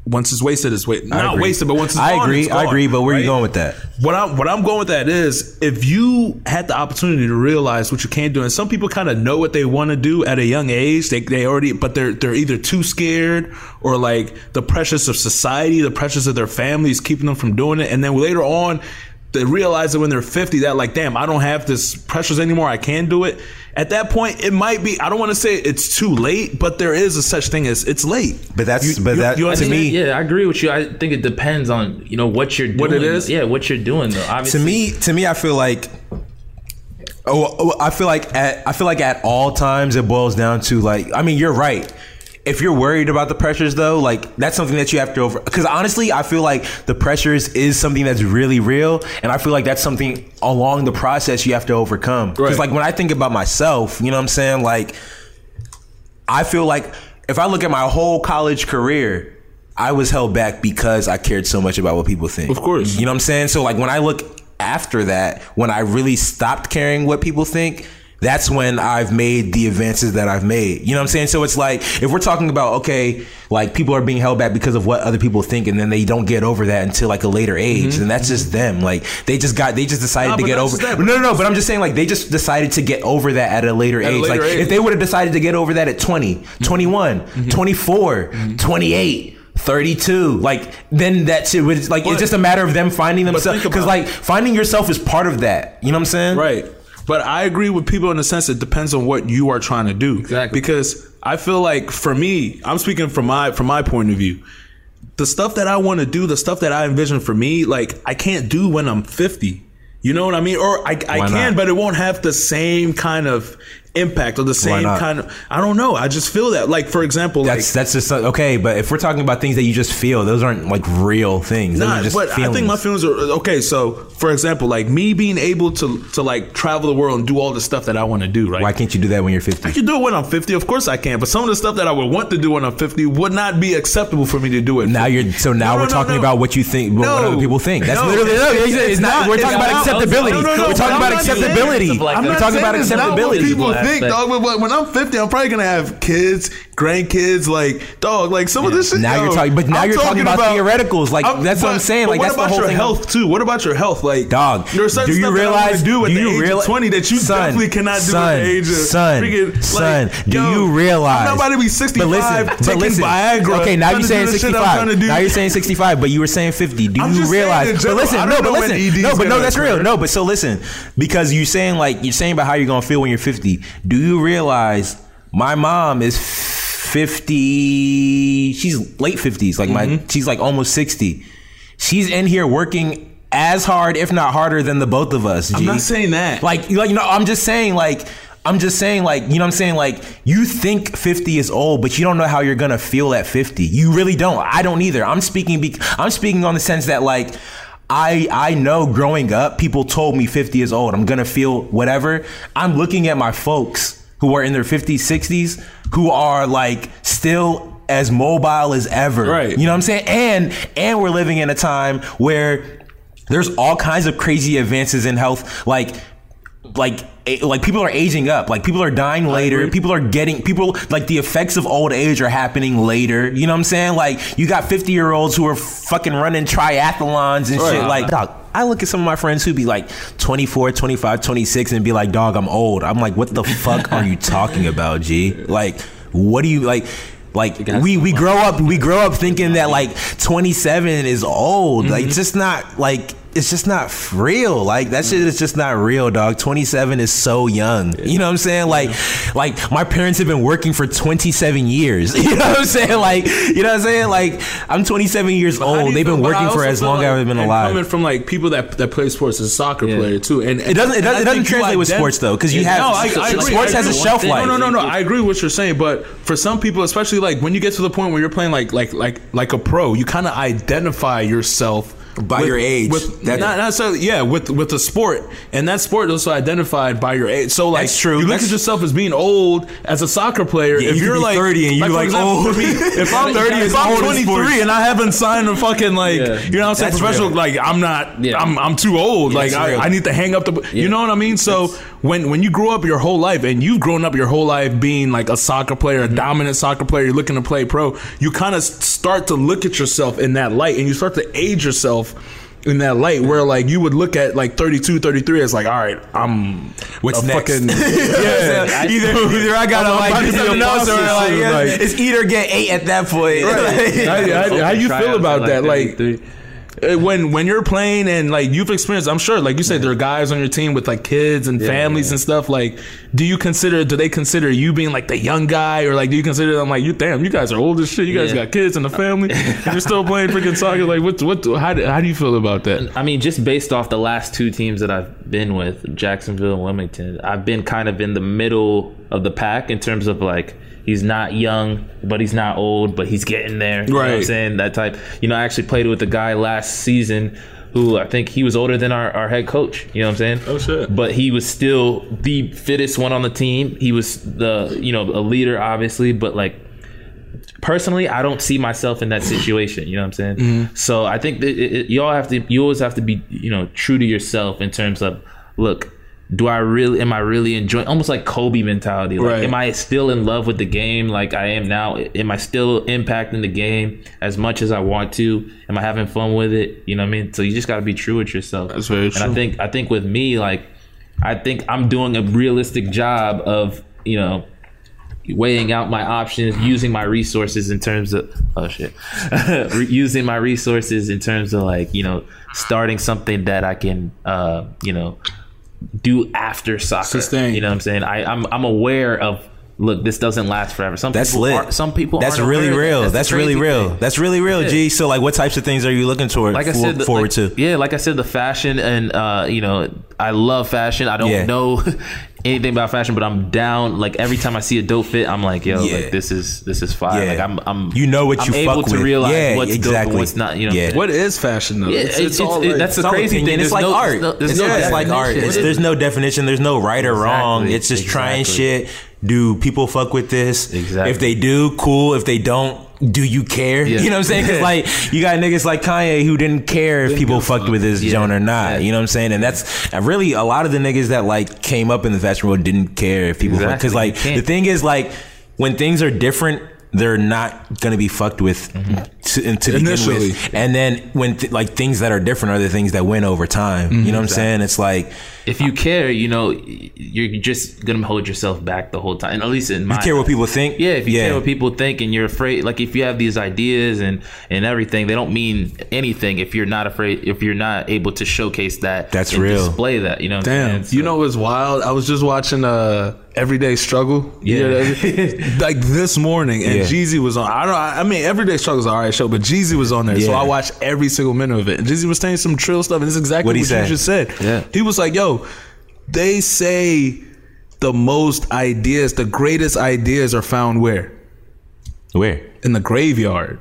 Once it's wasted, it's wasted. Not wasted, but once it's I gone, agree. it's I gone, agree. But where right? you going with that? What I'm what I'm going with that is if you had the opportunity to realize what you can do, and some people kind of know what they want to do at a young age, they they already, but they're they're either too scared or like the pressures of society, the pressures of their families keeping them from doing it, and then later on. They realize that when they're 50, that like, damn, I don't have this pressures anymore. I can do it. At that point, it might be. I don't want to say it's too late, but there is a such thing as it's late. But that's- but that- to understand? me- yeah, I agree with you. I think it depends on you know what you're doing. What it is? Yeah, what you're doing though. Obviously, to me to me i feel like oh, oh, i feel like at i feel like at all times it boils down to like i mean you're right if you're worried about the pressures though like that's something that you have to over because honestly i feel like the pressures is something that's really real and i feel like that's something along the process you have to overcome because Right. like when i think about myself you know what i'm saying like I feel like if I look at my whole college career, I was held back because I cared so much about what people think. Of course. You know what I'm saying? So like when I look after that, when I really stopped caring what people think, that's when I've made the advances that I've made. You know what I'm saying? So it's like if we're talking about okay, like people are being held back because of what other people think, and then they don't get over that until like a later age, mm-hmm. then that's just them. Like they just got they just decided Nah, to get over. No, no, no. But I'm just saying like they just decided to get over that at a later At a age. later like age. if they would have decided to get over that at 20, Mm-hmm. 21, mm-hmm. 24, mm-hmm. 28. 32 like then that shit would like But- it's just a matter of them finding themselves because like finding yourself is part of that you know what i'm saying Right. But I agree with people in the sense it depends on what you are trying to do. Exactly. Because I feel like for me, I'm speaking from my from my point of view. The stuff that I want to do, the stuff that I envision for me, like I can't do when I'm 50. You know what I mean? Or I, I Why can, not? but it won't have the same kind of impact or the same kind of. I don't know. I just feel that. Like for example, that's like that's just uh, okay but if we're talking about things that you just feel those aren't like real things those Nah, are just but I think my feelings are okay. So, for example, like me being able to to like travel the world and do all the stuff that I want to do, right? why can't you do that when you're 50 I can do it when I'm 50. Of course I can. But some of the stuff that I would want to do when I'm 50 would not be acceptable for me to do it. now you're so now No, we're no, talking no. about what you think what other people think that's No. literally no, it's, It's it's not, not- we're talking about acceptability no, no, no, we're talking about acceptability I'm we're not talking about acceptability Aspect. think, dog. But but when I'm 50, I'm probably gonna have kids, grandkids, like dog, like some of this shit. Now yo, you're talking- but now I'm you're talking about theoreticals, like, that's what I'm saying, like, what that's the about whole your thing. health too? What about your health, like Dog, do you stuff that I wanna realize? do at do the you age realize? of 20 that you son, definitely cannot do son, at the age of son, freaking, son. like, do yo, you realize? I'm not about to be 65 but listen, but taking listen. Viagra. Okay, now you're saying the shit I'm trying to 65. do. Now you're saying 65, but you were saying 50. Do you realize? But listen, no, but listen, no, but no, that's real. No, but so listen, because you're saying like you're saying about how you're gonna feel when you're 50. Do you realize my mom is 50? She's late 50s. Like my, Mm-hmm. she's like almost 60. She's in here working as hard, if not harder, than the both of us. I'm not saying that. Like, you like, you know, I'm just saying, like, I'm just saying, like, you know what I'm saying? Like, you think 50 is old, but you don't know how you're gonna feel at 50. You really don't. I don't either. I'm speaking, be- I'm speaking on the sense that, like, I I know growing up, people told me 50 is old. I'm gonna feel whatever. I'm looking at my folks who are in their 50s, 60s, who are like still as mobile as ever. Right. You know what I'm saying? And and we're living in a time where there's all kinds of crazy advances in health like like like people are aging up. Like people are dying later. people are getting people like the effects of old age are happening later. You know what i'm saying? Like you got 50 year olds who are fucking running triathlons and shit. Like dog i look at some of my friends who be like 24 25 26 and be like dog i'm old. I'm like what the fuck are you talking about g? Like what do you like like we we grow up we grow up thinking that like 27 is old. Like it's just not like it's just not real. Like that shit is just not real, dog. 27 is so young. You know what I'm saying? Like, like my parents have been working for 27 years. (laughs) You know what I'm saying? Like, you know what I'm saying? Like, I'm 27 years do old. They've feel- been working for as long like- as I've been alive. Coming from like people that that play sports as a soccer player too, and It doesn't- it doesn't- it doesn't translate with sports, though cuz you have- no, I, I sports has a shelf No, life. No, no, no. I agree with what you're saying, but for some people, especially like when you get to the point where you're playing like like like like a pro, you kind of identify yourself. By with- your age. with That- not necessarily, yeah, with with the sport, and that sport is also identified by your age. So like, That's true. You look That's- at yourself as being old as a soccer player. Yeah, if you you're like 30 and you're like, example, oh. for me, (laughs) if I'm 30 if I'm 23 and I haven't signed a fucking like, Yeah. you know what I'm saying, That's professional, real. like I'm not, Yeah. I'm I'm too old. like I. I need to hang up the, you know what I mean? So when when you grow up your whole life and you've grown up your whole life being like a soccer player, a dominant soccer player, you're looking to play pro, you kind of start to look at yourself in that light and you start to age yourself in that light where like you would look at like 32 33 as like all right i'm What's next? fucking (laughs) (laughs) yeah, either, (laughs) either I gotta I'm like about do to be something a else or like, yeah, like- it's either get eight at that point. how, how, how you feel about that? Like Uh, when when you're playing and like you've experienced i'm sure like you said there are guys on your team with like kids and families and stuff like do you consider do they consider you being like the young guy? Or like do you consider them like you damn you guys are old as shit. You guys Yeah. got kids and a family (laughs) and you're still playing freaking soccer. Like what what how do, how do you feel about that? I mean, just based off the last two teams that I've been with, Jacksonville and Wilmington, I've been kind of in the middle of the pack in terms of like he's not young, but he's not old, but he's getting there. You know what I'm saying? That type. You know, I actually played with a guy last season who I think he was older than our, our head coach. You know what I'm saying? Oh, shit. But he was still the fittest one on the team. He was the you know, a leader obviously, but like personally, I don't see myself in that situation. You know what I'm saying? Mm-hmm. So I think that it, it, you all have to, you always have to be, you know, true to yourself in terms of, look, do I really, am I really enjoying, almost like Kobe mentality? Like, Right. am I still in love with the game like I am now? Am I still impacting the game as much as I want to? Am I having fun with it? You know what I mean? So you just got to be true with yourself. That's very true. And I think, I think with me, like, I think I'm doing a realistic job of, you know, weighing out my options, using my resources in terms of oh shit, (laughs) using my resources in terms of like you know starting something that I can uh you know do after soccer. Sustain. You know what I'm saying? I I'm I'm aware of. Look, this doesn't last forever. Some That's people lit. Are, some people. That's aren't really aware of that. real. That's, really real. thing. That's really real, Yeah. G. So, like, what types of things are you looking toward like I for- said, the- forward like- to? Yeah, like I said, the fashion and uh, you know, I love fashion. I don't Yeah. know (laughs) anything about fashion, but I'm down. Like every time I see a dope fit, I'm like, yo, Yeah. like this is this is fire. Yeah. Like I'm, I'm You know what I'm you able fuck to with. realize Yeah, what's dope exactly. and what's not. You know, Yeah. what what is fashion though Yeah, it's, it's- it's all it- like, that's the Some crazy opinion. thing. It's There's like no- art. there's no- it's no it's like art. definition. It's, there's no definition. There's no right or wrong. It's just trying Exactly. shit. Do people fuck with this? Exactly. If they do, cool. If they don't, do you care? Yeah. You know what I'm saying? Because (laughs) like you got niggas like Kanye who didn't care if people fucked with his Yeah. joint or not. Yeah. You know what I'm saying? And that's really a lot of the niggas that like came up in the fashion world didn't care if people because like the thing is like when things are different. They're not gonna be fucked with to, and to begin Initially. with, and then when th- like things that are different are the things that win over time. You know what I'm saying? It's like if you care, you know, you're just gonna hold yourself back the whole time. And at least in my you care what people think. Yeah, if you care what people think and you're afraid, like if you have these ideas and and everything, they don't mean anything if you're not afraid, if you're not able to showcase that. That's and real. Display that, you know. What I'm Damn, saying? you So- know what's wild? I was just watching uh Everyday Struggle. You Yeah. know (laughs) like this morning, and Yeah. Jeezy was on. I don't. I mean, Everyday Struggle's an alright show, but Jeezy was on there, so I watched every single minute of it. And Jeezy was saying some trill stuff, and it's exactly What'd what he you just said. Yeah. he was like, "Yo, they say the most ideas, the greatest ideas, are found where Where? in the graveyard."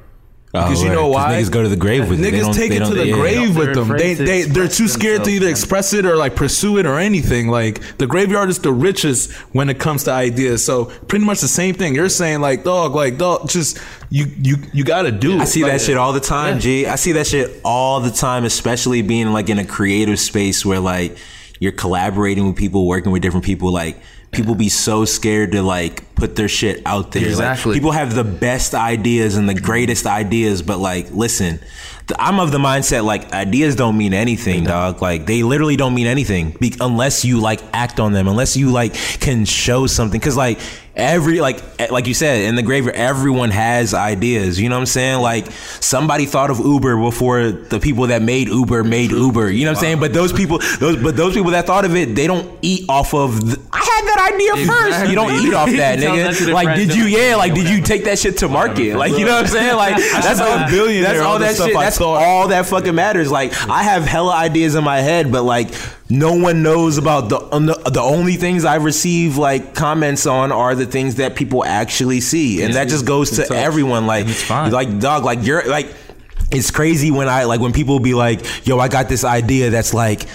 Because you oh, know why? niggas go to the grave with it. They Niggas take they it to the yeah. grave with them. They they they're too scared to either express it or like pursue it or anything. Like the graveyard is the richest when it comes to ideas. So pretty much the same thing. You're saying like dog, like dog, just you you you got to do. I see Like, that shit all the time, G. I see that shit all the time, especially being like in a creative space where like you're collaborating with people, working with different people. Like people be so scared to like put their shit out there. Like, people have the best ideas and the greatest ideas, but like, listen, th- I'm of the mindset like ideas don't mean anything, dog. Like they literally don't mean anything be- unless you like act on them, unless you like can show something. Cause like every like eh, like you said in the graveyard everyone has ideas you know what i'm saying like somebody thought of uber before the people that made uber made uber you know what i'm saying but those people those but those people that thought of it they don't eat off of the, i had that idea first. You don't eat off that Tell that to nigga like did you yeah like, did you take that shit to market? like you know what i'm saying? Like (laughs) that's all a billionaire that's all that stuff shit I that's all that fucking matters. Like i have hella ideas in my head but like no one knows about the the only things I receive like comments on are the things that people actually see, and that just goes to everyone. Like, fine. like dog, like you're like. It's crazy when I like when people be like, "Yo, I got this idea that's like."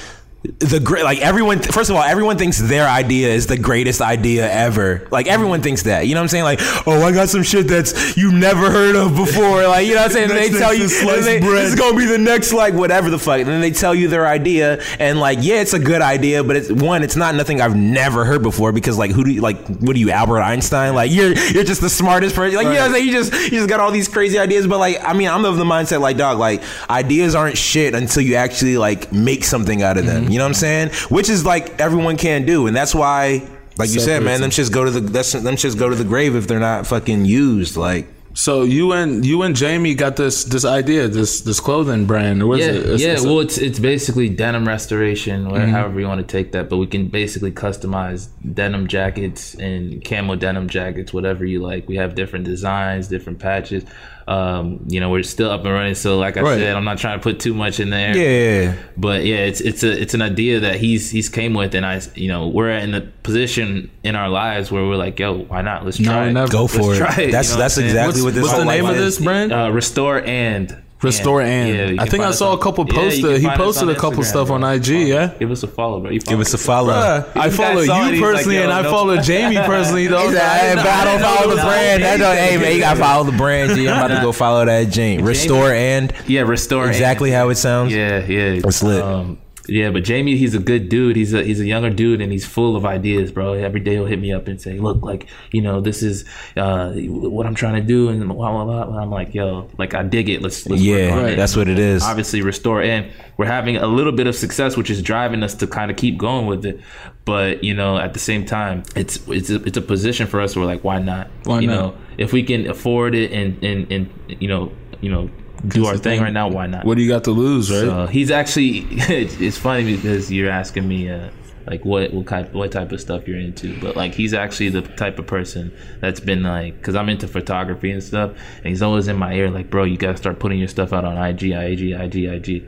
The great, like everyone. First of all, everyone thinks their idea is the greatest idea ever. Like everyone thinks that. You know what I'm saying? Like, oh, I got some shit that's you never heard of before. Like, you know what I'm saying? Next they tell you they- this is gonna be the next like whatever the fuck. And then they tell you their idea, and like, yeah, it's a good idea, but it's one, it's not nothing I've never heard before because like, who do you like? What are you, Albert Einstein? Like, you're you're just the smartest person. Like, you know what I'm saying? You just you just got all these crazy ideas, but like, I mean, I'm of the mindset like, dog, like ideas aren't shit until you actually like make something out of them. You know what I'm saying? Which is like everyone can do, and that's why. Like you said, man, them shits go to the that's, them shits go to the grave if they're not fucking used. Like, So you and you and Jamie got this this idea, this this clothing brand. What is yeah, it? It's- yeah. it's a- well, it's it's basically denim restoration, or Mm-hmm. however you want to take that. But we can basically customize denim jackets and camo denim jackets, whatever you like. We have different designs, different patches. Um, you know, we're still up and running. So, like I Right. said, I'm not trying to put too much in there. yeah. But yeah, it's it's a it's an idea that he's he's came with, and I you know we're in a position in our lives where we're like, yo, why not? Let's No, try. it. never. Go Let's for it. try it, That's you know that's what exactly what's what this. what's the name life of is. this brand? Uh, restore and Restore and. Yeah, I think I saw on- a couple yeah, you posts. can he posted a couple Instagram, stuff on bro. IG. Yeah. Give us a follow, bro. Give us a follow. Bruh, I follow you he's like, personally, and I no. follow Jamie (laughs) personally. Though. He's like, hey, but I don't follow the brand. That don't, hey man, you gotta follow the brand. G. I'm about to go follow that Jane. Restore and Yeah, restore exactly how it sounds. Yeah, yeah. It's lit. Um, Yeah, but Jamie, he's a good dude. He's a he's a younger dude, and he's full of ideas, bro. Every day he'll hit me up and say, "Look, like you know, this is uh, what I'm trying to do," and blah blah blah. And I'm like, "Yo, like I dig it. Let's, let's Yeah, work on it." that's what it is. Obviously, restore, and we're having a little bit of success, which is driving us to kind of keep going with it. But you know, at the same time, it's it's a, it's a position for us. Where we're like, why not? Why you not? know, if we can afford it and and and you know you know do our thing thing. right now, why not? What do you got to lose, right? So he's actually (laughs) it's funny because you're asking me uh, like what what type what type of stuff you're into, but like he's actually the type of person that's been like because I'm into photography and stuff, and he's always in my ear like, bro, you gotta start putting your stuff out on IG, IG, IG, IG.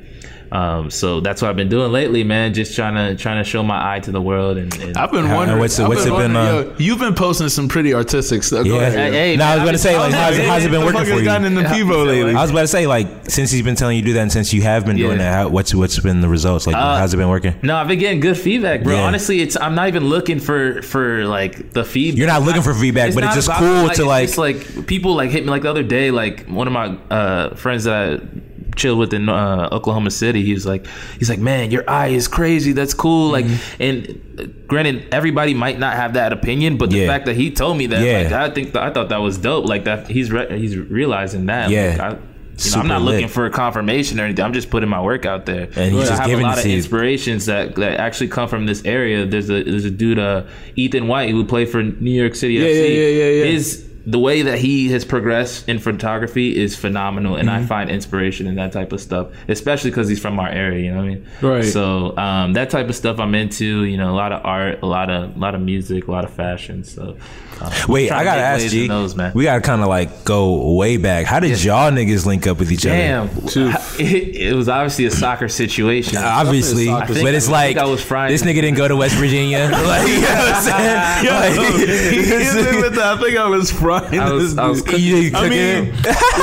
Um, so that's what I've been doing lately, man. Just trying to trying to show my eye to the world and, and I've been wondering. what's it- I've what's it been, wondering, uh, yo, you've been posting some pretty artistic stuff. Yeah. ahead. Hey, Now I was man, gonna say like how's, how's it been working for you? Done in the Pivo lately. I was about to say like since he's been telling you to do that, and since you have been doing Yeah. that, how, what's what's been the results? Like Uh, how's it been working? No, I've been getting good feedback, bro. Yeah. Honestly, it's I'm not even looking for for like the feedback. You're not looking for feedback, but it's just cool like, to like. just like people like hit me like the other day. Like one of my uh, friends that I chilled with in uh, Oklahoma City, he was like, he's like, man, your eye is crazy. That's cool. Like, Mm-hmm. and granted, everybody might not have that opinion, but the Yeah. fact that he told me that, Yeah. like, I think that, I thought that was dope. Like that he's re- he's realizing that. Yeah. Like, I, you know, I'm not looking lit. for confirmation or anything. I'm just putting my work out there. And he's I have a lot of inspirations that, that actually come from this area. There's a there's a dude, uh, Ethan White, who played for New York City Yeah, FC. yeah, yeah, yeah, yeah. His the way that he has progressed in photography is phenomenal, and Mm-hmm. I find inspiration in that type of stuff, especially because he's from our area. You know what I mean? Right. So um, that type of stuff I'm into. You know, a lot of art, a lot of a lot of music, a lot of fashion. So um, Wait, I gotta ask you. in Those, man. We gotta kind of like go way back. How did y'all niggas link up with each Damn, other? (laughs) it, it was obviously a soccer situation. Obviously, I but it's I like I was fried. this nigga didn't go to West Virginia. (laughs) like, you know what I'm saying? (laughs) Like, He hit me with that. I think I was I was- I was cooking- you I mean, well, (laughs)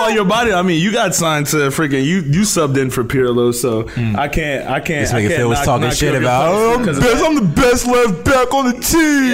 well, your body. I mean, you got signed to freaking you. You subbed in for Pirlo, so I can't. I can't. This nigga Phil was talking knock shit about. Oh, I'm, the best, I'm the best left back on the team.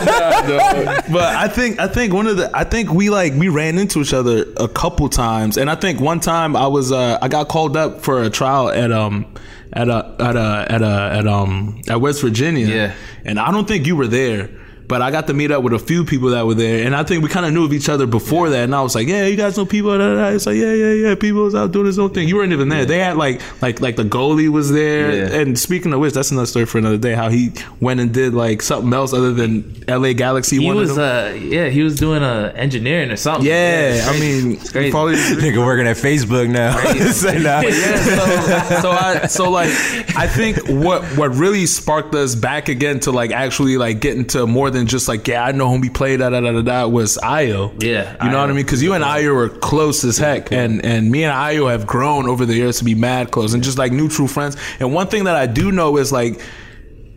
(laughs) (laughs) but I think I think one of the I think we like we ran into each other a couple times, and I think one time I was uh I got called up for a trial at um at a at a at a at um at West Virginia, Yeah. and I don't think you were there. But I got to meet up with a few people that were there, and I think we kind of knew of each other before that. And I was like, "Yeah, you guys know people." Da, da, da. It's like, "Yeah, yeah, yeah." People was out doing his own thing. You weren't even there. They had like, like, like the goalie was there. Yeah. And speaking of which, that's another story for another day. How he went and did like something else other than L.A. Galaxy. He was, uh, yeah, he was doing uh, engineering or something. yeah, it's I mean, it's crazy. probably (laughs) Nigga working at Facebook now. Say (laughs) nah. yeah, so, so I so like I think what what really sparked us back again to like actually like get into more than just like yeah I know whom we played da da da da da was Io. Yeah, you know Ayo. what I mean? Because you and Io were close as heck, and and me and Io have grown over the years to be mad close and just like new true friends. And one thing that I do know is like.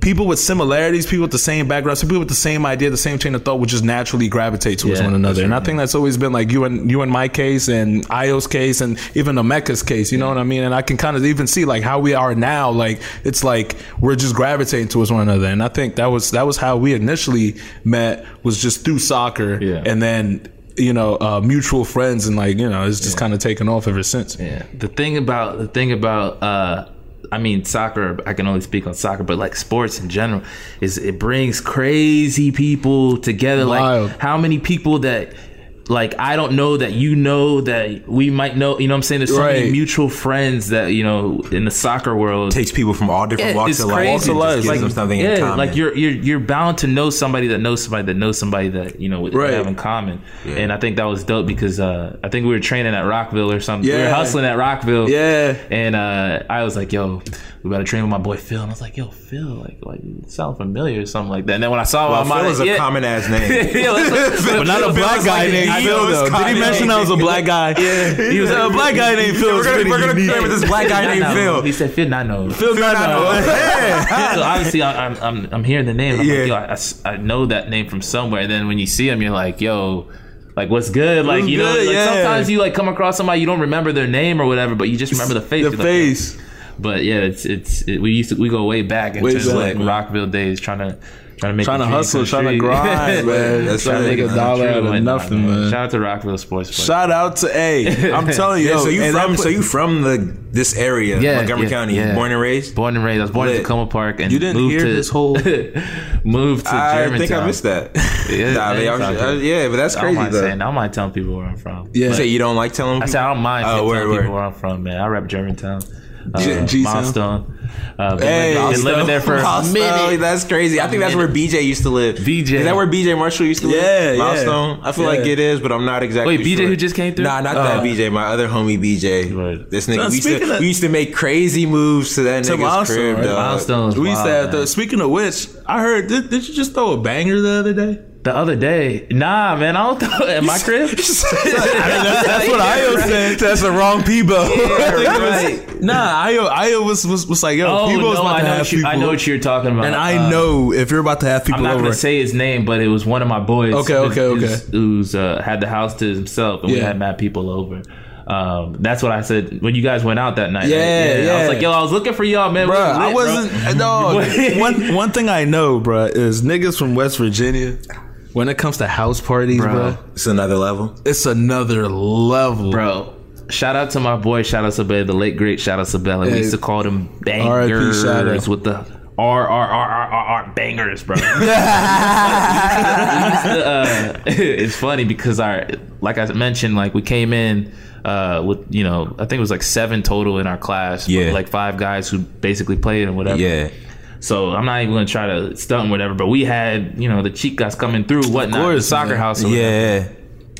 People with similarities, people with the same backgrounds, people with the same idea, the same chain of thought, would just naturally gravitate towards Yeah, one another. that's And I think that's always been like you and you and my case, and Io's case, and even Emeka's case. You know what I mean? And I can kind of even see like how we are now. Like it's like we're just gravitating towards one another. And I think that was that was how we initially met was just through soccer, Yeah. and then you know uh, mutual friends, and like you know it's just kind of taken off ever since. Yeah. The thing about the thing about uh I mean soccer, I can only speak on soccer, but like sports in general is it brings crazy people together Wild. like how many people that like I don't know that you know that we might know, you know what I'm saying? There's so many mutual friends that, you know, in the soccer world Takes people from all different Yeah, walks of life. crazy. Walks of gives life. them something in yeah, common. like you're you're you're bound to know somebody that knows somebody that knows somebody that you know Right. have in common, and I think that was dope because uh, I think we were training at Rockville or something. We were hustling at Rockville. Yeah. and uh, I was like, "Yo, we got to train with my boy Phil." And I was like, "Yo, Phil, like, like you sound familiar or something like that." And then when I saw well, him, I'm Phil is a yeah. common ass name. (laughs) Yeah, let's- (laughs) But not a black guy like the named Phil Eagles though. Did he mention. I was a black guy? (laughs) Yeah, He was a black guy named Phil. we're gonna, really we're gonna play with this black guy named Phil. He said Phil not know. Phil Nano. (laughs) so obviously I- I'm, I'm I'm hearing the name. I'm Yeah. like, yo, I- I, s- I know that name from somewhere. And then when you see him, you're like, yo, like what's good? Like What's you know, good? like Yeah. sometimes you like come across somebody you don't remember their name or whatever, but you just remember the face. The You're like, face. But yeah, it's it's it, we used to we go way back into Way back, like man. Rockville days, trying to trying to make Trying to hustle, come trying to grind, (laughs) man. That's trying to make a dollar out of but nah, nothing, man. Shout out to Rockville Sports. But Shout out to A. I'm (laughs) telling you. Yeah, yo, so you and from so you from the this area, Yeah, Montgomery yeah, County, yeah. born and raised. Born and raised. I was born in Lit. Takoma Park and You didn't moved hear to this whole- (laughs) moved to I Germantown. think I missed that. Yeah, Nah, man, man, it's I'm- all uh, yeah, but that's I don't crazy mind though. saying. I don't mind telling people where I'm from. Yeah. You say you don't like telling I people? said I don't mind Oh, telling word, people where I'm from, man. I rep Germantown, uh, G- G-Town. Milestone. Uh, been, Hey, living, been living there for a Milestone, minute. That's crazy. I think that's where BJ used to live. BJ. Is that where BJ Marshall used to live? Yeah, yeah. Milestone. I feel Yeah. like it is, but I'm not exactly. Wait, BJ sure. who just came through? Nah, not Uh, that BJ. My other homie BJ. Right. This nigga. Son, we, used to, of- we used to make crazy moves to that To nigga's Milestone, crib, right? dog. Milestone's we used to wild, have the, speaking of which, I heard did, did you just throw a banger the other day? The other day, nah, man, I don't (laughs) throw at my (laughs) crib. (laughs) that's, that's what Io said. That's the wrong Peebo. right. Nah, Io, Io was, was was like, yo, Oh Peebo's no, about I to know, have what you, people, I know what you're talking about. and I Uh, know if you're about to have people over. I'm not over. gonna say his name, but it was one of my boys. Okay, okay, who's- okay. Who's uh, had the house to himself, and we had mad people over. Um, that's what I said when you guys went out that night. right? Yeah, I was like, yo, I was looking for y'all, man. Bruh, lit, I wasn't. No, one one thing I know, bruh, is niggas from West Virginia. When it comes to house parties, Bro. bruh, It's another level. it's another level, bro. Shout out to my boy, shout out to Bell, the late great shout out to Bell. We Hey. used to call them R.I.P. shout bangers with the R R R R R R bangers, bro. (laughs) We used to, uh, (laughs) it's funny because our, like I mentioned, like we came in uh, with you know I think it was like seven total in our class. with, Yeah. like five guys who basically played and whatever. Yeah. So I'm not even gonna try to stunt whatever, but we had you know the chicas coming through, whatnot, the course, soccer house. Yeah.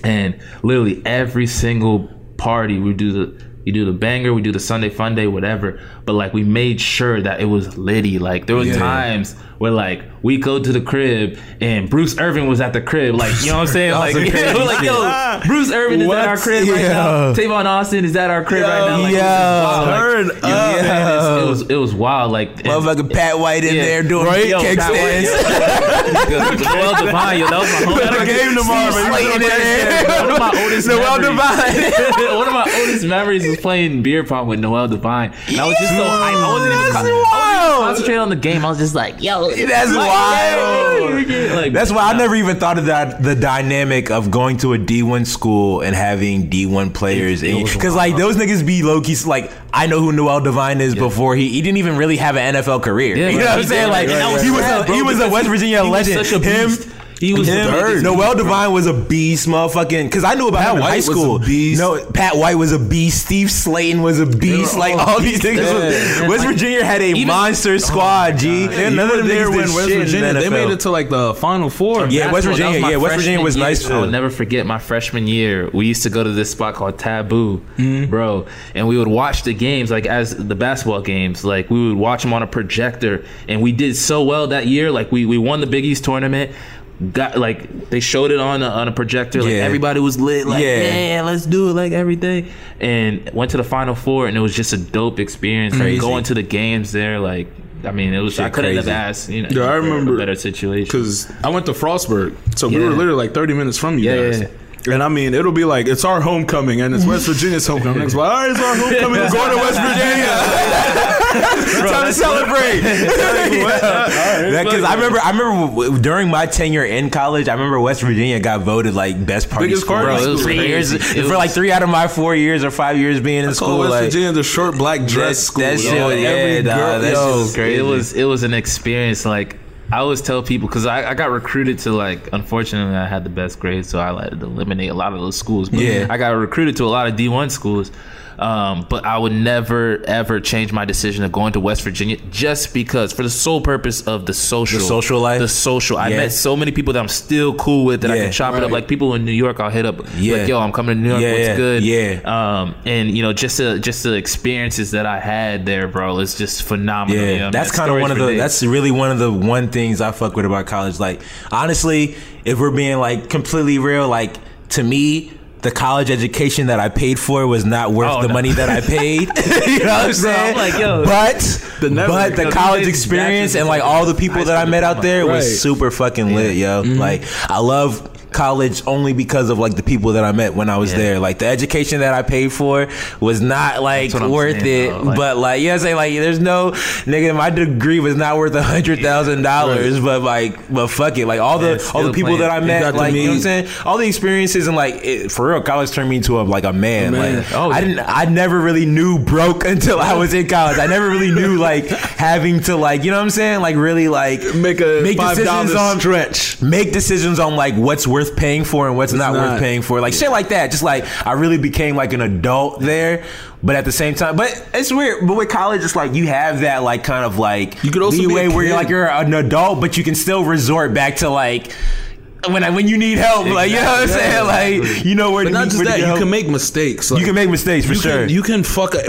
and literally every single party we do the you do the banger, we do the Sunday fun day, whatever. But like we made sure that it was litty. Like there was Yeah. times where like we go to the crib and Bruce Irvin was at the crib. Like you know what I'm saying? (laughs) Like, crazy we're (laughs) like yo, Bruce Irvin is What? at our crib right now. Yo. Tavon Austin is at our crib Yo, right now. Like, it was yo. wild. Like, Turn you know what I'm saying? It's- it was it was wild. Like Motherfucking Pat White in Yeah. there doing Right? Yo, kick stands. (laughs) Noel Devine, yo, that was my. Got a game tomorrow, man. Slaying You in know there. One of my oldest Noel memories. One of my oldest memories was playing beer pong with Noel Devine. And I was just so hyped. I wasn't even, That's con- I wasn't even wild. concentrating on the game. I was just like, yo, (laughs) That's like, wild. yeah, like, That's why I never even thought of that the dynamic of going to a D1 school and having D1 players because like those niggas be low key like I know who Noel Devine is before he he didn't even really have an NFL career. Yeah, you right. know what I'm saying? Like right, right, he was a he was a West Virginia legend. Him. He was Him, the biggest- Noel Devine was a beast, motherfucking. Because I knew about Pat him in White high was a school. beast. No, Pat White was a beast. Steve Slaton was a beast. were Like all all these niggas. beasts. was- West Virginia had a Even- monster squad. G. Yeah, None of them there niggas when West Virginia the they made it to like the Final Four. Yeah, West Basketball, that Virginia- yeah, West Virginia freshman was year. nice, I would never forget my freshman year. We used to go to this spot called Taboo, Mm-hmm. bro, and we would watch the games like as the basketball games. Like we would watch them on a projector, and we did so well that year. Like we we won the Big East tournament. Got like they showed it on a, on a projector. Like Yeah. everybody was lit. Like Yeah. yeah, let's do it. Like everything, and went to the Final Four, and it was just a dope experience. Like going to the games there, like. I mean, it was. I couldn't have asked. You know, Yeah, I for a remember- better situation. because I went to Frostburg, so we were literally like 30 minutes from you Yeah, guys. yeah, And I mean, it'll be like it's our homecoming, and it's West Virginia's homecoming. It's like, all right, it's our (laughs) homecoming. We're going to West Virginia. (laughs) Time to celebrate. (laughs) Because (laughs) I remember, I remember during my tenure in college, I remember West Virginia got voted like best party Biggest school. party for, like. It was three years crazy. It for was- like three out of my four years or five years being in Call school. West Like, Virginia the short black dress That- school. that shit yo. was- yeah, Every dog, girl, that shit was crazy. It was it was an experience. Like I always tell people because I, I got recruited to like unfortunately I had the best grades, so I had to eliminate a lot of those schools. But Yeah. I got recruited to a lot of D one schools. Um, but I would never ever change my decision of going to West Virginia just because for the sole purpose of the social, The social life? the social. I Yeah. met so many people that I'm still cool with that I can chop it up. Like people in New York, I'll hit up. Yeah. Like yo, I'm coming to New York. Yeah, What's yeah, good? yeah. Um, and you know, just the just the experiences that I had there, bro, is just phenomenal. Yeah, you know? that's kind of one of the. days. That's really one of the one things I fuck with about college. Like honestly, if we're being like completely real, like to me. The college education that I paid for was not worth Oh, the no. money that I paid. (laughs) (laughs) you know what I'm saying? like, yo. but The never- but the college experience and like all the people that I met out there Right. was super fucking lit, yo. Mm-hmm. Like I love college only because of like the people that I met when I was Yeah. there. Like the education that I paid for was not like That's what I'm worth saying, it. Like- but like you know what I'm saying? Like there's no nigga, my degree was not worth a hundred thousand dollars. But like but fuck it. Like all Yeah, the all the people that I playing. Met, like you know what I'm saying? All the experiences and like it, for real, college turned me into a like a man. man. Like Oh, I didn't I never really knew broke (laughs) until I was in college. I never really knew like (laughs) having to like you know what I'm saying? Like really like Make a Make five decisions on- stretch. make decisions on like what's worth paying for and what's not, not. worth paying for. Like shit like that. Just like I really became like an adult there. But at the same time, but it's weird. But with college, it's like you have that like kind of like You could also be leeway where you're like you're an adult, but you can still resort back to like when I, when you need help. Like you know what I'm saying? Like you know where But to not meet- just where that, you help. can make mistakes. Like, you can make mistakes for you sure. Can, you can fuck up,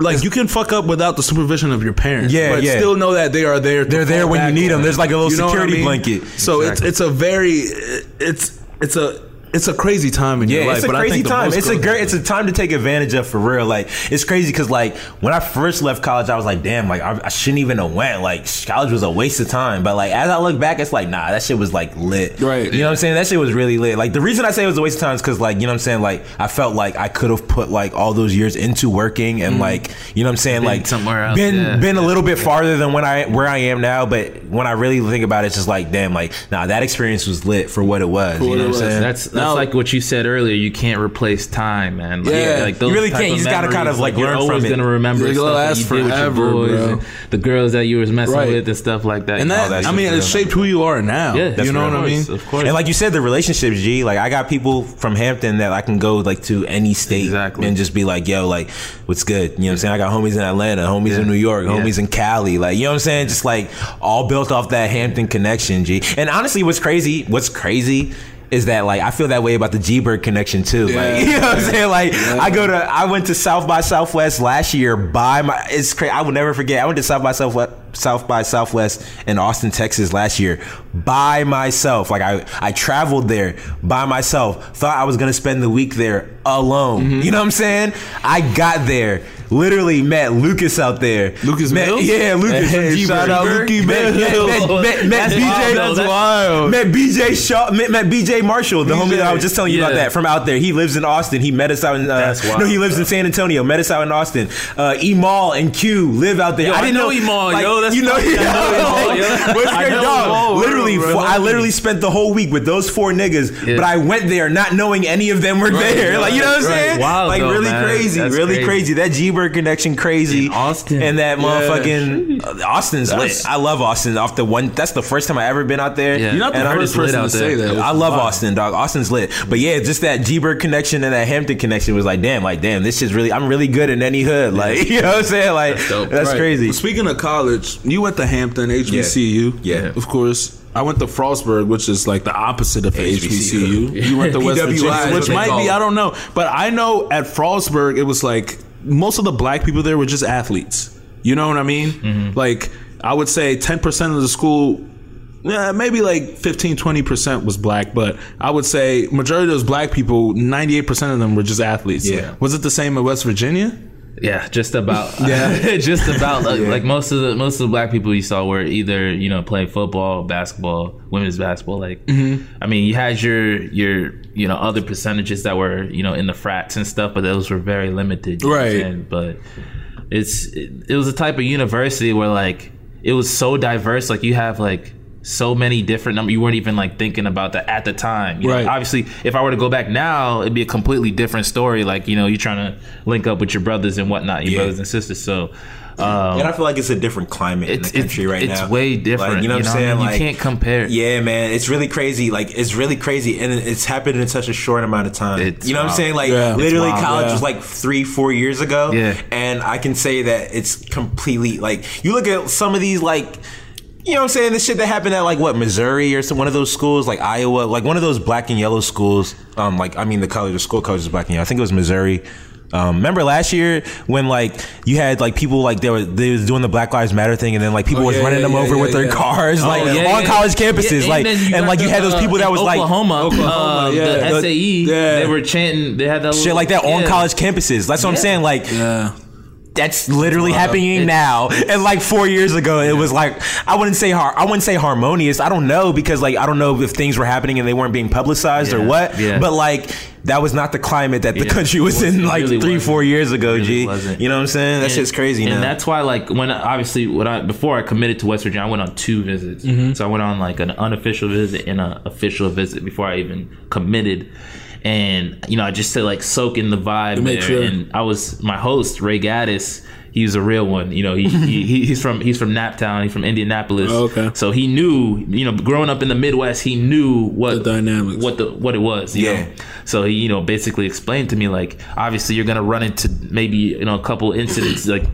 like you can fuck up without the supervision of your parents. Yeah, but yeah. still know that they are there. to They're there when you need them. on. There's like a little You know security I mean? blanket. So it's it's a very it's it's a it's a crazy time in your Yeah, life. it's a crazy time. It's a great. It's a time to take advantage of for real. Like it's crazy because like when I first left college, I was like, damn, like I, I shouldn't even have went. Like college was a waste of time. But like as I look back, it's like nah, that shit was like lit. Right. You know what I'm saying? That shit was really lit. Like the reason I say it was a waste of time is because like you know what I'm saying. Like I felt like I could have put like all those years into working and mm-hmm. like you know what I'm saying. Been like somewhere else, Been yeah. been a little bit farther than when I where I am now. But when I really think about it, it's just like damn, like nah, that experience was lit for what it was. you know what I'm saying? That's that's like what you said earlier. You can't replace time, man. Like, Yeah. like those You really can't. You just gotta kind of, memories, like, you're from always it. gonna remember It'll stuff last that you did forever, with your boys the girls that you was messing Right. with and stuff like that. and Oh, that that's I mean, it shaped who you are now. yeah, you know what I mean. Of course. And like you said, the relationships, G. Like I got people from Hampton that I can go like to any state Exactly. and just be like, yo, like, what's good? You know what I'm saying? I got homies in Atlanta, homies Yeah. in New York, Yeah. homies in Cali. Like, you know what I'm saying? Just like all built off that Hampton connection, G. And honestly, what's crazy? What's crazy? Is that like I feel that way about the G Bird connection too? Like (laughs) you know what I'm saying? Like I go to I went to South by Southwest last year by my it's crazy. I will never forget. I went to South by Southwest South by Southwest in Austin, Texas last year by myself. Like I I traveled there by myself. Thought I was gonna spend the week there alone. Mm-hmm. You know what I'm saying? I got there. Literally met Lucas out there. Lucas met, Mills? Yeah, Lucas Hey, from shout out Lukey met, met, met, Mills. met, met BJ. wild. That's wild. Met BJ Shaw. Met, met BJ Marshall, the homie that I was just telling you about that from out there. He lives in Austin. He met us out in. Uh, That's wild, no, he lives in San Antonio. Met us out in Austin. Uh, Emal and Q live out there. Yo, I didn't know Emal, yo, that's you know, funny. I know (laughs) Emal, yo. What's I dog? Literally, I literally spent the whole week with those four niggas, but I went there not knowing any of them were there. (laughs) Like you know what I'm saying? Wild, like really crazy, really crazy. crazy. That G Bird connection crazy. In Austin. and that motherfucking uh, Austin's That's- lit. I love Austin. Off the one, that's the first time I ever been out there. Yeah. You're not the And I'm first just lit person to out say there. that. I love wild. Austin, dog. Austin's lit. But yeah, just that G Bird connection and that Hampton connection was like, damn, like damn, this is really. I'm really good in any hood. Like (laughs) you know what I'm saying? Like that's, dope. Right. crazy. Speaking of college, you went to Hampton, HBCU. Yeah. Of course. I went to Frostburg, which is like the opposite of HBCU. You went to (laughs) West Virginia, which might be I don't know. But I know at Frostburg, it was like most of the black people there were just athletes. You know what I mean? Mm-hmm. Like, I would say 10% of the school, yeah, maybe like 15, 20% was black, but I would say majority of those black people, 98% of them were just athletes. Yeah. Was it the same in West Virginia? Yeah, just about. (laughs) Yeah. (laughs) just about. Like, like most of the most of the black people you saw were either you know playing football, basketball, women's basketball. Like, I mean, you had your your you know other percentages that were you know in the frats and stuff, but those were very limited. you know what I'm Right. But it's it, it was a type of university where like it was so diverse. Like you have like so many different numbers. You weren't even like thinking about that at the time. You know, Right. obviously, if I were to go back now, it'd be a completely different story. Like you know, you're trying to link up with your brothers and whatnot, your Yeah. brothers and sisters. So. Um, and I feel like it's a different climate in the country it's, right it's now. It's way different. Like, you know what I'm I saying? mean? Like, you can't compare. Yeah, man, it's really crazy. Like it's really crazy, and it's happened in such a short amount of time. It's you know what I'm saying? Like Yeah. Literally, wild, college yeah. was like three, four years ago. Yeah. and I can say that it's completely like you look at some of these like. You know what I'm saying? The shit that happened at like what Missouri or some one of those schools, like Iowa, like one of those black and yellow schools. Um, like I mean, the color, the school colors is black and yellow. I think it was Missouri. Um, remember last year when like you had like people like they were they was doing the Black Lives Matter thing and then like people Oh, was running yeah, them yeah, over yeah, with their yeah. cars like Oh, yeah, on yeah. college campuses Yeah, like then and, got like you had those uh, people that in was like Oklahoma, Oklahoma, uh, yeah. the SAE. Yeah. They were chanting. They had that shit little- like that on college campuses. That's what I'm saying. Like Yeah. That's literally happening It's- now. And like four years ago, it was like I wouldn't say har- I wouldn't say harmonious. I don't know because like I don't know if things were happening and they weren't being publicized or what. yeah. But like that was not the climate that the Yeah, country was in like really three, wasn't. four years ago. Really G, wasn't. you know what I'm saying? That shit's crazy and now. that's why, like, when obviously, when I before I committed to West Virginia, I went on two visits. Mm-hmm. So I went on like an unofficial visit and an official visit before I even committed. And you know, I just to like soak in the vibe there. sure. And I was my host Ray Gaddis. He was a real one, you know. He, he he- (laughs) he's from he's from Naptown. He's from Indianapolis. Oh, okay. So he knew, you know, growing up in the Midwest, he knew what The dynamics. what the what it was. You Yeah. know? So he, you know, basically explained to me like, obviously you're gonna run into maybe you know a couple incidents like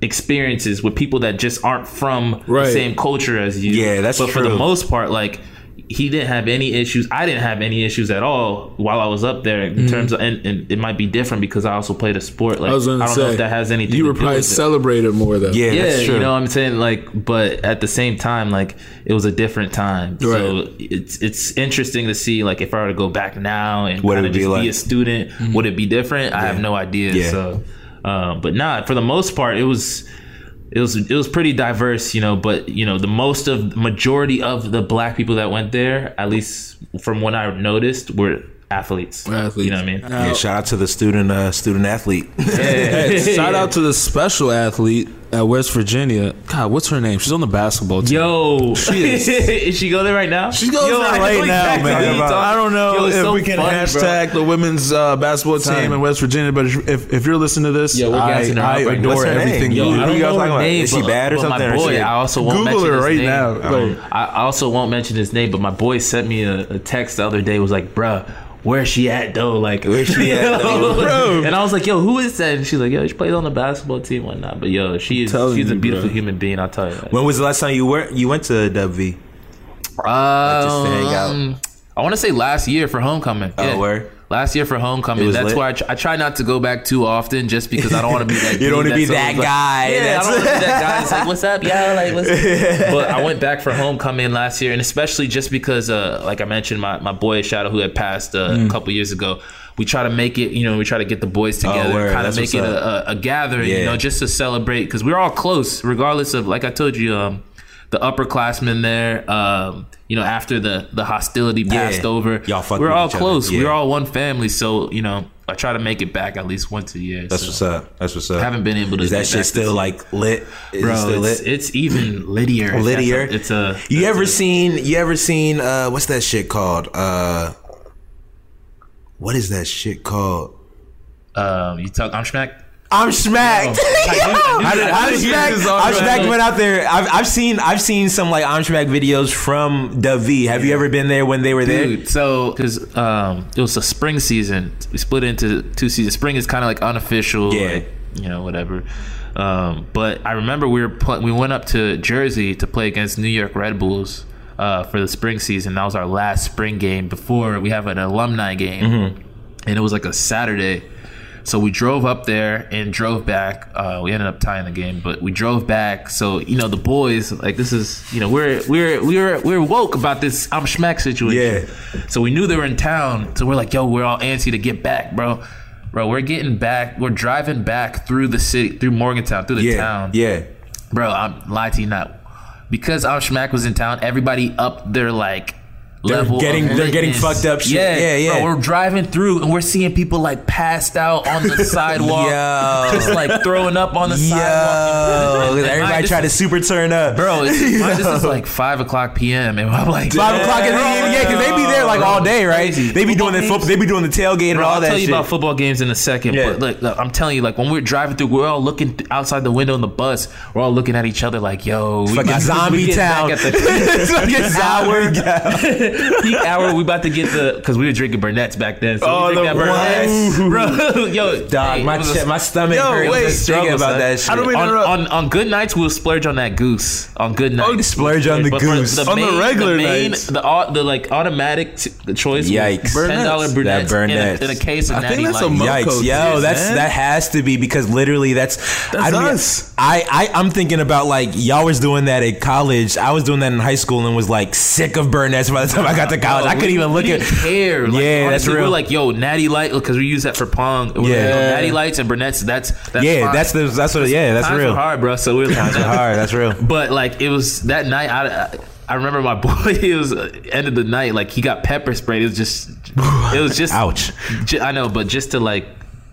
experiences with people that just aren't from Right. the same culture as you. Yeah, that's But for the most part, like he didn't have any issues. I didn't have any issues at all while I was up there in terms of, and, and it might be different because I also played a sport. Like Mm-hmm. I was gonna I don't say know if that has anything. You to were do probably with it celebrated more though. yeah, yeah, that's true. you know what I'm saying? Like, but at the same time, like it was a different time. So it's it's interesting to see like if I were to go back now and What kind it of would be just be a student, Mm-hmm. would it be different? I have no idea. Yeah. So, um, but not for the most part, it was. It was it was pretty diverse, you know, but you know the most of majority of the black people that went there, at least from what I noticed, were athletes. Athletes. You know what I mean? yeah, shout out to the student uh, student athlete. Hey, (laughs) shout out to the special athlete at West Virginia. God, what's her name? She's on the basketball team. Yo, She is. (laughs) is she go there right now? She goes Yo, there I right now, exactly man. what you're talking I don't know Yo, if so we can funny, bro. hashtag the women's uh, basketball Son. team in West Virginia, but if, if you're listening to this, Yo, we're I, her I right adore What's her name? everything Yo, you I do. don't- you guys talking about? Is she bad or but something, My boy, shit? I also won't Google mention her right name. now. Um, I also won't mention his name, but my boy sent me a, a text the other day. Was like, bruh, where's she at though? Like, Where's she at, though? (laughs) And I was like, yo, who is that? And she's like, yo, she plays on the basketball team, whatnot. But yo, she is she's a beautiful bro. human being. I'll tell you. That. when was the last time you were you went to WV? just to hang out. Um, I want to say last year for homecoming. Oh, Yeah. where? Last year for homecoming. That's lit? why I, tr- I try not to go back too often, just because I don't want to be that. (laughs) You don't wanna be that always like- guy Yeah, that's- I don't want to be that guy. It's like, what's up, yo? Like, what's (laughs) (laughs) But I went back for homecoming last year, and especially just because, uh, like I mentioned, my my boy Shadow, who had passed uh, Mm. a couple years ago. We try to make it, you know, we try to get the boys together, Oh, kind of make it a, a, a gathering, you know, just to celebrate because we're all close, regardless of, like I told you, um, the upperclassmen there. Um, you know, after the the hostility passed over, Y'all we're all close. Yeah. We're all one family. So you know, I try to make it back at least once a year. That's so. what's up. That's what's up. I haven't been able to. Is that shit still like lit? Is it bro? still It's, lit? it's even (laughs) littier. Littier? a- It's a. You ever a- seen? You ever seen? Uh, what's that shit called? Uh, what is that shit called? Um, you talk. I'm smack. I'm Shmacked. How did- how I'm Shmacked. I'm Shmacked went out there. I've, I've seen I've seen some like I'm Shmacked videos from V. Have you ever been there when they were there? So because um, it was a spring season, we split into two seasons. Spring is kind of like unofficial, Yeah. like, you know, whatever. Um, but I remember we were pl- we went up to Jersey to play against New York Red Bulls uh, for the spring season. That was our last spring game before we have an alumni game, Mm-hmm. and it was like a Saturday. So we drove up there and drove back. Uh, we ended up tying the game, but we drove back. So you know the boys, like this is, you know, we're we're we're we're woke about this I'm Shmack situation. Yeah. So we knew they were in town. So we're like, yo, we're all antsy to get back, bro. Bro, we're getting back. We're driving back through the city, through Morgantown, through the Yeah, town. yeah. Bro, I'm lying to you not. Because I'm Schmack was in town, everybody up their like They're level. getting- they're getting fucked up shit. Yeah, Yeah, yeah. Bro, we're driving through and we're seeing people like passed out on the (laughs) sidewalk, Yo. just like throwing up on the Yo, sidewalk. And (laughs) everybody try to super turn up, Bro, it's, (laughs) this is like five o'clock p.m. and I'm like Five o'clock in the evening, yeah, because they be there like all day, right? Crazy. They be doing the Football they be doing the tailgate and Bro, all I'll that tell you shit. about football games in a second, Yeah. but look, look, I'm telling you, like when we're driving through, we're all looking th- outside the window in the bus. We're all looking at each other like, "Yo, we Fucking zombie town. back at the It's peak hour. zombie town. (laughs) peak hour. We about to get the because we were drinking Burnett's back then. So Oh, we the Burnett's, (laughs) bro. (laughs) Yo, Dog, hey, my it was a- my stomach Yo, hurts wait, struggle, about son. that shit. I don't mean- on, on on good nights we'll splurge on that goose. On good oh, nights, Splurge on the But for goose. On the regular the main, nights. the au- the like automatic t- the choice. Yikes. ten dollar Burnett's. Burnett's, That in a, Burnett's. in a case of I natty think that's light. mo- Yikes, yo, that's that has to be because literally that's That's us. I, I I'm thinking about like y'all was doing that at college. I was doing that in high school and was like sick of Burnett's by the time I got to college. I couldn't we- even look at. care. Like, Yeah, that's real. We're like, yo, Natty Light, because we use that for pong. We're like, Yeah. yo, Natty Lights and Burnett's. That's that's Yeah, that's the that's what. Yeah, that's Times real. hard, bro. So we we're like, Hard, that's real. (laughs) But like it was that night. I, I I remember my (laughs) boy. It was uh, end of the night. Like he got pepper sprayed. It was just. It was just. (laughs) Ouch. ju- I know, but just to like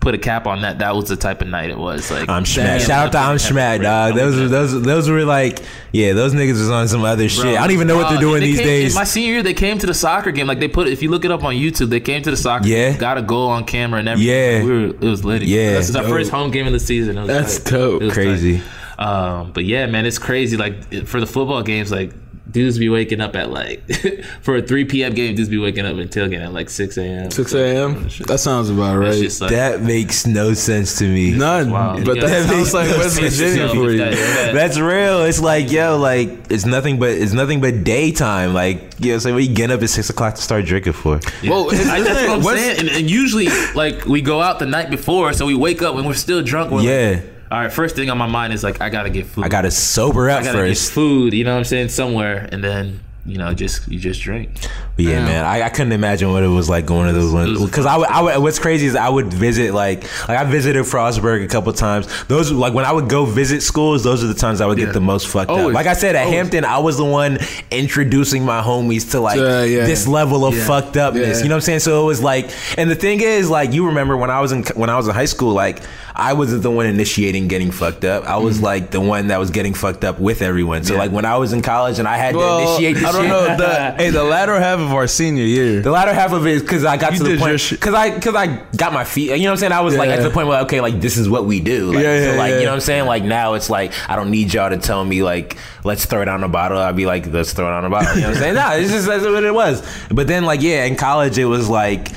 put a cap on that, that was the type of night it was. Like I'm damn, Shmack. Shout out to I'm pepper Shmack, dog. Those were those those were like yeah, those niggas was on some other shit. I don't even know what they're doing they these came- days. In my senior year, they came to the soccer game. Like they put, if you look it up on YouTube, they came to the soccer. Yeah. game, got a goal on camera and everything. Yeah. we were, it was lit. Yeah. this is our first home game of the season. It was That's tight. dope. It was Crazy. tight. Um, but yeah, man, it's crazy. Like for the football games, like dudes be waking up at like (laughs) for a 3 p.m. game, dudes be waking up and tailgating at like 6 a.m. 6 a.m. That sounds about right. like that makes no sense to me. None. Wow. But Yeah. that sounds like West Pace Virginia yourself for you. (laughs) that. That's real. It's like yo, like it's nothing but it's nothing but daytime. Like you know, so what you getting up at six o'clock to start drinking for? Well, I, that's what I'm saying. And, and usually, like we go out the night before, so we wake up and we're still drunk. We're Yeah. Like, all right. First thing on my mind is like I gotta get food. I gotta sober up I gotta first. get food. You know what I'm saying? Somewhere, and then you know, just you just drink. But yeah, man, I, I couldn't imagine what it was like going to those ones because I would, I would. What's crazy is I would visit like like I visited Frostburg a couple times. Those like when I would go visit schools, those are the times I would Yeah. get the most fucked up. Like I said at Always. Hampton, I was the one introducing my homies to like Uh, yeah. this level of fucked upness. Yeah. You know what I'm saying? So it was like, and the thing is, like you remember when I was in when I was in high school, like I wasn't the one initiating getting fucked up. I was mm-hmm. like the one that was getting fucked up with everyone. So like when I was in college and I had to Well, initiate this I don't shit, know. The, (laughs) hey, the latter half of our senior year. the latter half of it is because I got You to the point because I because I got my feet. You know what I'm saying? I was like at the point where okay, like this is what we do. Like, Yeah, so yeah, like yeah. you know what I'm saying? Like now it's like I don't need y'all to tell me like let's throw it on a bottle. I'd be like let's throw it on a bottle. You know what I'm saying? nah, it's just that's what it was. But then like yeah, in college it was like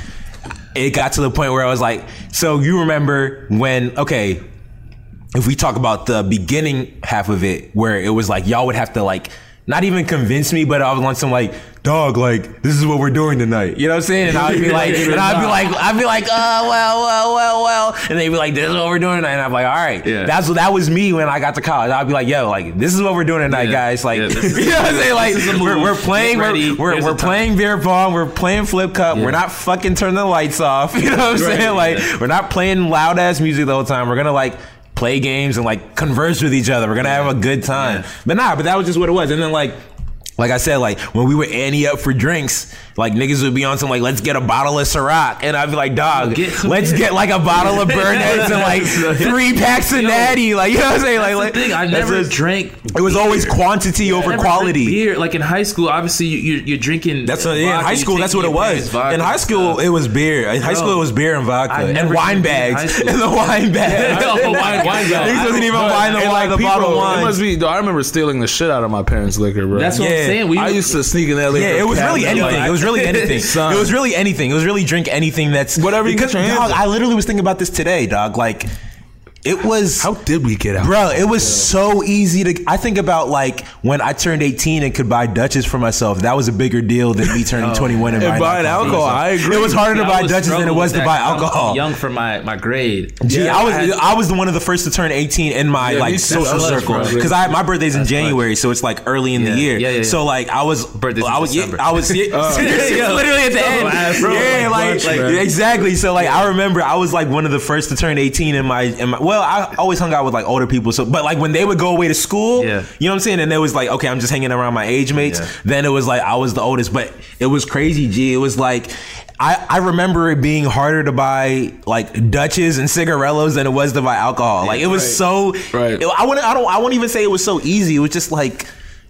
it got to the point where I was like, so you remember when okay if we talk about the beginning half of it, where it was like y'all would have to like not even convince me, but I was on some like dog, like this is what we're doing tonight. You know what I'm saying? And I'd be like, (laughs) and I'd be like, I'd be like, oh well, well, well, well, and they'd be like, this is what we're doing tonight. And I'm like, all right, Yeah. that's what that was me when I got to college. I'd be like, yo, like this is what we're doing tonight, Yeah. guys. Like, Yeah, (laughs) this- you know what I'm saying? Like is we're, we're playing, we're we're, we're playing beer pong, we're playing flip cup. We're not fucking turning the lights off. (laughs) You know what I'm saying? Like we're not playing loud ass music the whole time. We're gonna like play games and like converse with each other. We're gonna have a good time. But nah, but that was just what it was. And then like like I said, like when we were ante up for drinks, like niggas would be on some like, let's get a bottle of Ciroc, and I'd be like, dog, Get let's get like a bottle of Burnett and like three packs of Natty, like you know what I'm saying? Like, like the thing. I never a- drank. It was always quantity I over never quality. drank Beer, like in high school, obviously you, you're, you're drinking. That's what, yeah, in high school. That's what it was. vodka In high school, it was beer. In high school, it was beer and vodka and wine drank beer in high (laughs) bags. And the wine bags. Oh, wine- wine (laughs) bags. Niggas wasn't even But- buying the and, wine, the bottle of It wine. must be. I remember stealing the shit out of my parents' liquor, bro. That's what Yeah. I'm saying. We I used to sneak in that liquor. Yeah, it was really anything. like- It was really (laughs) anything. Son. It was really anything. It was really drink anything that's Whatever you Because get dog. I literally was thinking about this today, dog. Like, it was. How did we get out? Bro, it was so easy to. I think about like when I turned 18 and could buy Dutchess for myself. That was a bigger deal than me turning (laughs) 21 and, And buying, buying for alcohol. I agree. It was harder to buy was Dutchess than it was to buy buy 'cause I'm alcohol. Young for my my grade. Gee, Yeah, I was had- I was the one of the first to turn 18 in my Yeah, like social circle because I my birthday's in January, so it's like early in Yeah. the year. Yeah, yeah, yeah. So like I was Birthday's I was yeah, I was (laughs) oh, (laughs) yeah, Yeah. literally at the end. last, bro. yeah, Like like, clutch, man. exactly. So like I remember I was like one of the first to turn 18 in my in my well I always hung out with like older people. So but like when they would go away to school, Yeah. you know what I'm saying, and it was like okay I'm just hanging around my age mates. Yeah. Then it was like I was the oldest, but it was crazy. G, it was like. I, I remember it being harder to buy like Dutches and cigarellos than it was to buy alcohol. Like it was Right. so. Right. I wouldn't. I don't. I won't even say it was so easy. It was just like.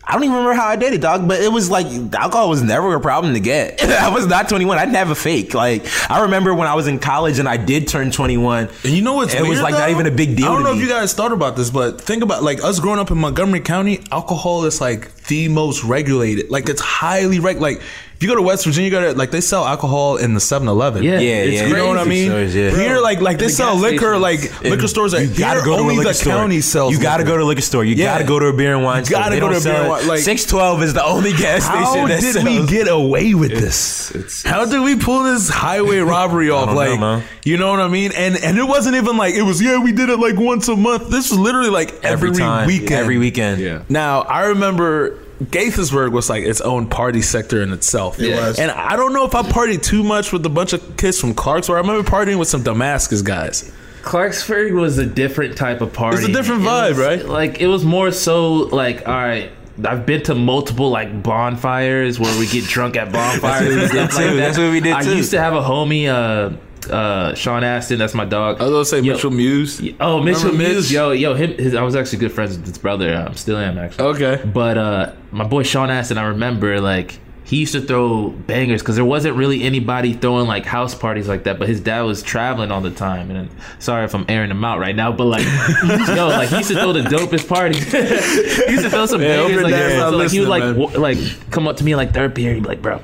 I don't even remember how I did it, dog. But it was like alcohol was never a problem to get. (laughs) I was not 21. I didn't have a fake. Like I remember when I was in college and I did turn 21. And you know what's It was like not even a big deal I don't know me. if you guys thought about this, but think about like us growing up in Montgomery County. Alcohol is like the most regulated. Like it's highly reg. Like if you go to West Virginia, you got to like they sell alcohol in the 7-Eleven. Yeah, Yeah, it's yeah. You know what I mean? stores, yeah. Here, like, like they The sell liquor, stations. like liquor stores. That You gotta here, go to only a liquor the store. county sells. You gotta liquor. go to a liquor store. You Yeah. gotta go to a beer and wine You store. gotta They go to a beer and wine, like- 612 is the only gas How station that did sells. we get away with this? How did we pull this highway (laughs) robbery off? don't know, like, you know what I mean? And and it wasn't even like it was. Yeah, we did it like once a month. This was literally like every, every time, weekend. Every weekend. Yeah. Now I remember Gaithersburg was like its own party sector in itself. It was. And I don't know if I partied too much with a bunch of kids from Clarksville. I remember partying with some Damascus guys. Clarksburg was a different type of party. It's a different vibe, was- right? Like it was more so like, all right. I've been to multiple like bonfires where we get drunk at (laughs) bonfires. what we and did stuff like that. That's what we did I too. used to have a homie, uh, uh, Sean Aston. That's my dog. I was gonna say Yo- Mitchell Muse. Oh, Mitchell Remember Mitch? Muse, yo, yo, him. His, I was actually good friends with his brother. I still am actually. Okay. But uh, my boy Sean Aston, I remember like he used to throw bangers because there wasn't really anybody throwing like house parties like that. But his dad was traveling all the time, and sorry if I'm airing him out right now, but like, (laughs) yo, like he used to throw the dopest parties. (laughs) he used to throw some hope bangers like that. So, like he would like w- like come up to me like third period, he'd be like, bro,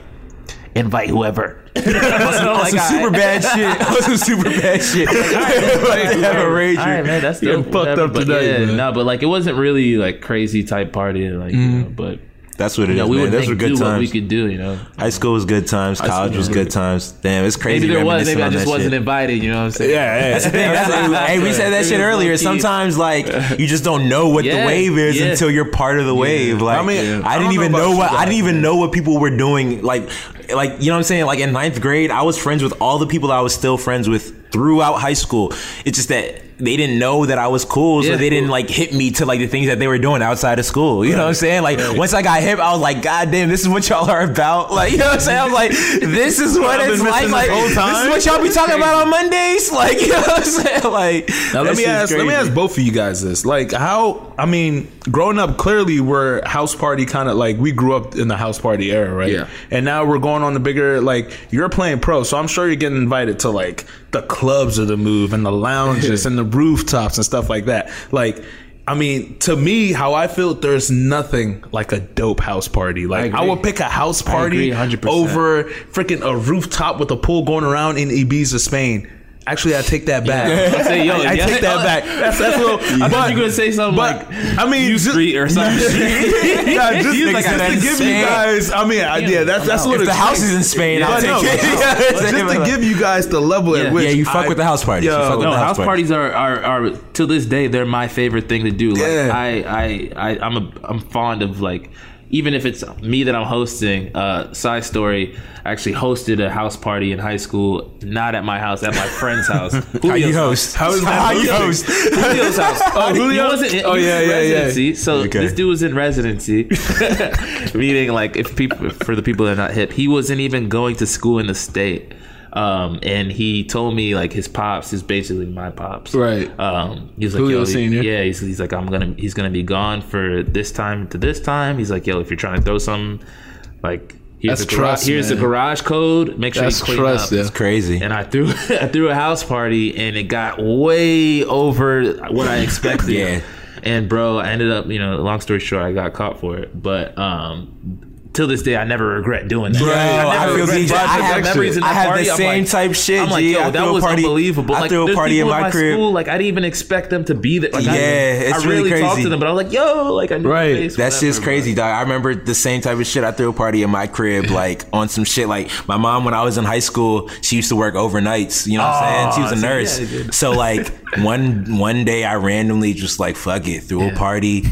invite whoever. (laughs) On oh some super bad (laughs) shit. On some super bad shit. Like, have a rager. All right, man, that's Getting fucked whatever. up But tonight, yeah, man. No, but like it wasn't really like crazy type party, like you mm-hmm. know, but That's what it you is, know, we man. would Those were good do what we could do, you know. High school was good times. College was good times. Damn, it's crazy. Maybe there was, maybe I just wasn't shit. invited. You know what I'm saying? Yeah, yeah. (laughs) That's the thing. That's, hey, we said that shit earlier. Sometimes, like, you just don't know what the wave is yeah. until you're part of the wave. Like, I mean, I I didn't even know know what I didn't even know what people were doing. Like, like you know what I'm saying? Like in ninth grade, I was friends with all the people I was still friends with throughout high school. It's just that they didn't know that I was cool, so Yeah. they didn't like hit me to like the things that they were doing outside of school. You know what I'm saying? Like once I got hip, I was like, God damn, this is what y'all are about. Like you know what I'm saying? I was like, this is what it's like. Like this this is what y'all be talking about on Mondays. (laughs) Like you know what I'm saying? Like Now let me ask. Let me ask both of you guys this. Like, how? I mean, growing up, clearly we're house party kind of like we grew up in the house party era, right? Yeah. And now we're going on the bigger. Like, you're playing pro, so I'm sure you're getting invited to like the clubs of the move and the lounges (laughs) and the rooftops and stuff like that. Like. I mean, to me, how I feel, there's nothing like a dope house party. Like, I, agree. would pick a house party agree over freaking a rooftop with a pool going around in Ibiza, Spain. Actually, I take that back. (laughs) I say, yo, I yeah. take that back. (laughs) That's that's a little. I thought you were gonna say something but, like I mean, U just, Street or something. (laughs) yeah, just, He's like, just to give you guys. I mean, I- yeah, that's that's what If it the house is in Spain, I'll take no, it. but just to give you guys the level Yeah. at which Yeah, you fuck I- with the house parties. You Yo, fuck with no, the house house parties are, are are to this day they're my favorite thing to do. Like Yeah. I, I I I'm a I'm fond of like even if it's me that I'm hosting, uh, side story, I actually hosted a house party in high school, not at my house, at my friend's house. (laughs) How you host? How is that How you host? Julio's house. (laughs) Oh, Julio? Wasn't in, Oh, was yeah, in yeah, yeah. residency. So Okay. this dude was in residency, (laughs) meaning like if people for the people that are not hip, he wasn't even going to school in the state. Um, and he told me like his pops is basically my pops. Right. Um, he's like, Julio yo, he- Senior? yeah, he's, he's like, I'm gonna, he's gonna be gone for this time to this time. He's like, yo, if you're trying to throw something, like here's That's the garage, trust, here's the garage code. Make sure That's you clean trust, up. yeah. Crazy. And I threw (laughs) I threw a house party and it got way over what I expected. (laughs) Yeah. And bro, I ended up, you know, long story short, I got caught for it. But um till this day I never regret doing that. Bro, I I never feel DJ. I have, memories in I that have party. the same like- type shit, I'm like, G. yo, I that threw a was party- unbelievable. I like, threw a party in people my crib. School, like I didn't even expect them to be there. Like, I, Yeah, it's I really really talked to them, but I was like, yo, like I knew Right. face, That's just whatever, crazy, dog. I remember the same type of shit. I threw a party in my crib, like on some shit. Like my mom, when I was in high school, she used to work overnights. You know what I'm saying? She was a nurse. so like (laughs) one one day, I randomly just like fuck it, threw a party.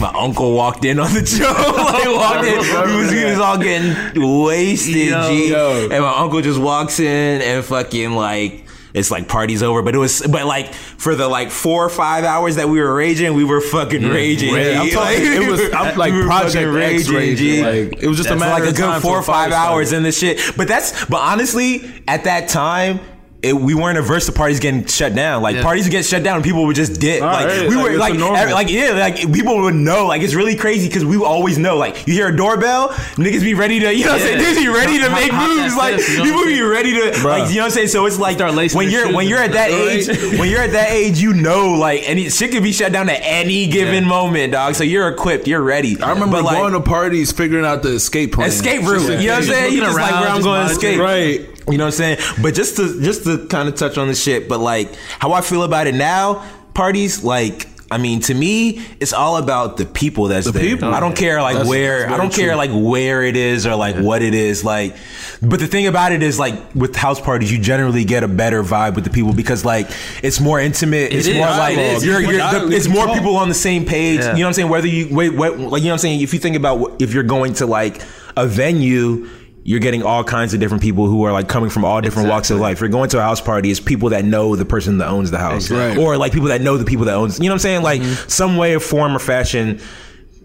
My uncle walked in on the (laughs) show. (laughs) like walked in. (laughs) He was, he was all getting wasted, Yo. G. Yo. And my uncle just walks in and fucking like it's like party's over. But it was but like for the like four or five hours that we were raging, we were fucking mm-hmm. raging. Yeah, I'm it was I'm like we Project X raging. G. Like it was just a matter like a good four or five fire started. hours in the shit. But that's but honestly, at that time. It, we weren't averse to parties getting shut down. Like Yeah. parties would get shut down, and people would just dip. like right, we like, were like, normal. every- like yeah, like people would know. Like it's really crazy because we always know. Like you hear a doorbell, niggas be ready to, you know, what I'm saying Yeah. niggas be ready to Hop- make hop that moves. Like fifth, you know people be ready to, like you know what I'm saying. So it's like Start lacing when you're when you're at that age, when you're at that age, you know, like any shit could be shut down at any given Yeah. moment, dog. So you're equipped, you're ready. I remember But, like, going to parties, figuring out the escape plan. escape route. Just You know what I'm saying? You looking just like where I'm going to escape. Right. You know what I'm saying? But just to just to kind of touch on the shit, but like how I feel about it now, parties like. I mean, to me, it's all about the people that's there. people. I don't care like That's- where. that's I don't very care like where it is or like what it is. Like, but the thing about it is like with house parties, you generally get a better vibe with the people because like it's more intimate. it's is. more like It is. you're, you're the, it's more people on the same page. Yeah. You know what I'm saying? Whether you wait, what, like you know what I'm saying. If you think about if you're going to like a venue. You're getting all kinds of different people who are like coming from all different walks of Exactly. life. You're going to a house party, it's people that know the person that owns the house, Exactly. or like people that know the people that owns. You know what I'm saying? Like some way, or form, or fashion,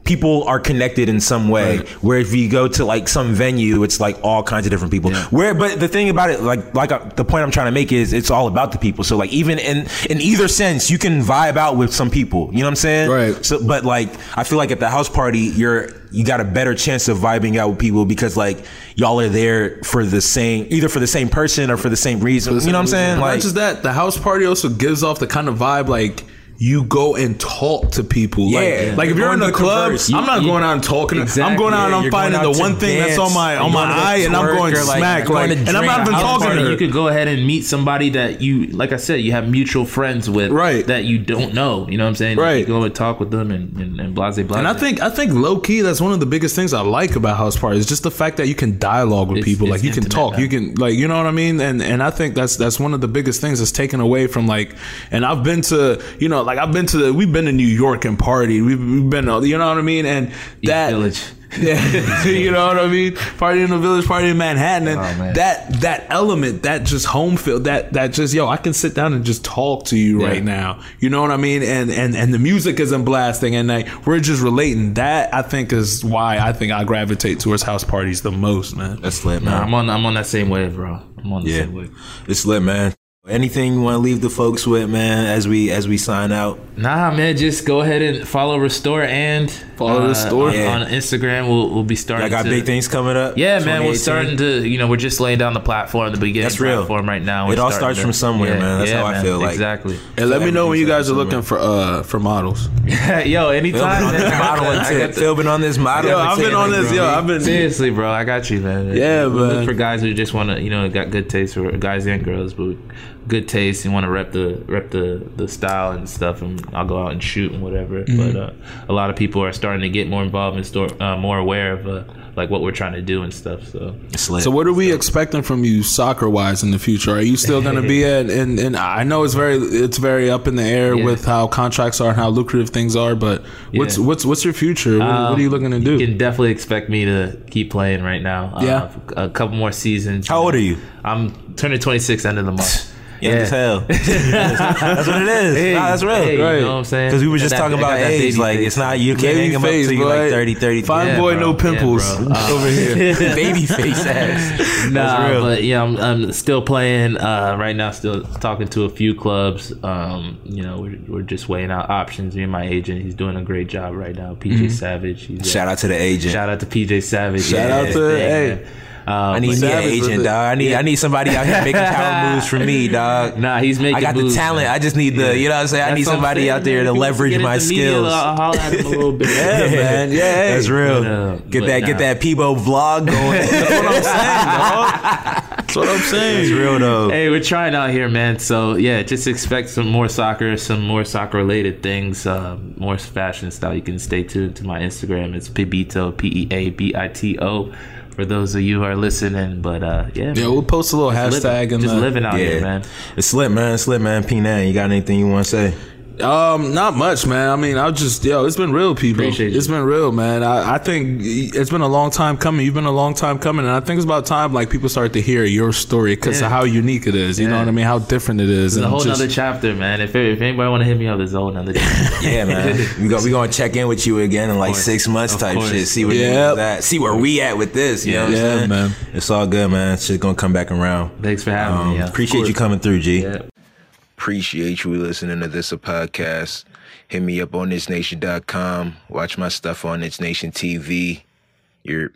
people are connected in some way. Right. Where if you go to like some venue, it's like all kinds of different people. Where, but the thing about it, like, like uh, the point I'm trying to make is, it's all about the people. So like, even in in either sense, you can vibe out with some people. You know what I'm saying? Right. So, but like, I feel like at the house party, you're you got a better chance of vibing out with people because like y'all are there for the same, either for the same person or for the same reason. you know what I'm saying? Not Like, just that, the house party also gives off the kind of vibe like you go and talk to people. Yeah. like, like if you're in the club, converse. I'm not You- going out and talking. I'm going out and I'm finding the one thing that's on my on my eye, and I'm going smack. Like, and I'm not even talking party, to her. you could go ahead and meet somebody that you, like I said, you have mutual friends with, Right. That you don't know. You know what I'm saying? Right. You go and talk with them and and, and blase blase. And I think I think low key that's one of the biggest things I like about house parties, is just the fact that you can dialogue with It's- people, it's like you can talk, now. you can like you know what I mean, and and I think that's that's one of the biggest things that's taken away from like, and I've been to you know like I've been to the, we've been to New York and party, we've, we've been uh, you know what I mean, and East that Village. (laughs) yeah, (laughs) you know what I mean? Party in the village, party in Manhattan, and Oh, man. that that element, that just home feel, that that just yo, I can sit down and just talk to you Yeah. right now. You know what I mean? And and and the music isn't blasting, and like we're just relating. That I think is why I think I gravitate towards house parties the most, man. that's lit, Nah, man. I'm on I'm on that same wave, bro. I'm on the Yeah. same wave. It's lit, man. Anything you want to leave the folks with, man, as we as we sign out? Nah, man, just go ahead and follow Restore and Follow uh, Restore. on, Yeah. on Instagram. We'll we'll be starting. I got to, big things coming up. Yeah, man, we're starting to. You know, we're just laying down the platform, the beginning That's real. platform right now. It We're all starting starts from somewhere, man. That's how I feel, like- exactly. And let me know when you guys are looking for uh for models. (laughs) Yo, anytime. been on this man. (laughs) model I got tip. Phil been on this model. Yo, I've been on this. Yo, I've been. Seriously, bro, I got you, man. Yeah, we look for guys who just want to, you know, got good taste for guys and girls, but good taste and want to rep the rep the the style and stuff. And I'll go out and shoot and whatever. Mm-hmm. But uh, a lot of people are starting to get more involved and store uh, more aware of uh, like what we're trying to do and stuff. So So what are we expecting from you soccer wise in the future? Are you still going to be (laughs) at and and I know it's very it's very up in the air Yeah. with how contracts are and how lucrative things are, but what's Yeah. what's what's your future? What, what are you looking to do? Um, You can definitely expect me to keep playing right now. Yeah. uh, a couple more seasons. How old are you? I'm turning 26 end of the month. (laughs) Young as hell. (laughs) that's what it is. Hey, nah, that's real. hey, Right. You know what I'm saying? Because we were just that- talking about age. baby Like face. it's not you can't Baby hang him up face, till you boy. like 30, 30. Fine Yeah, boy, bro. no pimples (laughs) bro. Uh, over here. (laughs) baby face ass. Nah, real. but yeah, I'm, I'm still playing uh, right now. Still talking to a few clubs. Um, you know, we're, we're just weighing out options. Me and my agent, he's doing a great job right now. PJ Savage. He's Mm-hmm. Shout out to the agent. Shout out to PJ Savage. Shout out to- hey. Um, I need me an agent, dog. I need I need somebody out here making power (laughs) moves for me, dog. Nah, he's making. I got the talent. man. I just need the, you know what I'm saying? I That's need I'm somebody saying, out there to leverage my skills. I'll holler at him a little bit. (laughs) Yeah, man. Yeah, hey. That's real. But, uh, get that nah. get that Peebo vlog going. (laughs) That's what I'm saying, dog. That's what I'm saying. It's real though. Hey, we're trying out here, man. So yeah, just expect some more soccer, some more soccer related things, uh, more fashion style. You can stay tuned to my Instagram. It's Peabito, P E A B I T O. For those of you who are listening, but uh, yeah, Yeah, we'll post a little living, hashtag and just uh, living out Yeah, here, man. It's lit, man. It's lit, man. P nine. You got anything you want to say? Um, not much, man. I mean, I'll just yo, it's been real, people. Appreciate you. It's been real, man. I, I think it's been a long time coming. You've been a long time coming, and I think it's about time like people start to hear your story because Yeah. of how unique it is. You know what I mean? How different it is. It's a whole just- nother chapter, man. If if anybody want to hit me up, there's a whole nother. (laughs) Yeah, man. we go we gonna check in with you again in like six months Of type course. shit. See where Yep. you at. See where we at with this. You know what I'm Yeah, saying? man. It's all good, man. Shit's gonna come back around. Thanks for having Um, me. Yeah. appreciate you coming through, G. Appreciate you listening to this podcast. Hit me up on thisnation.com. Watch my stuff on This Nation TV. You're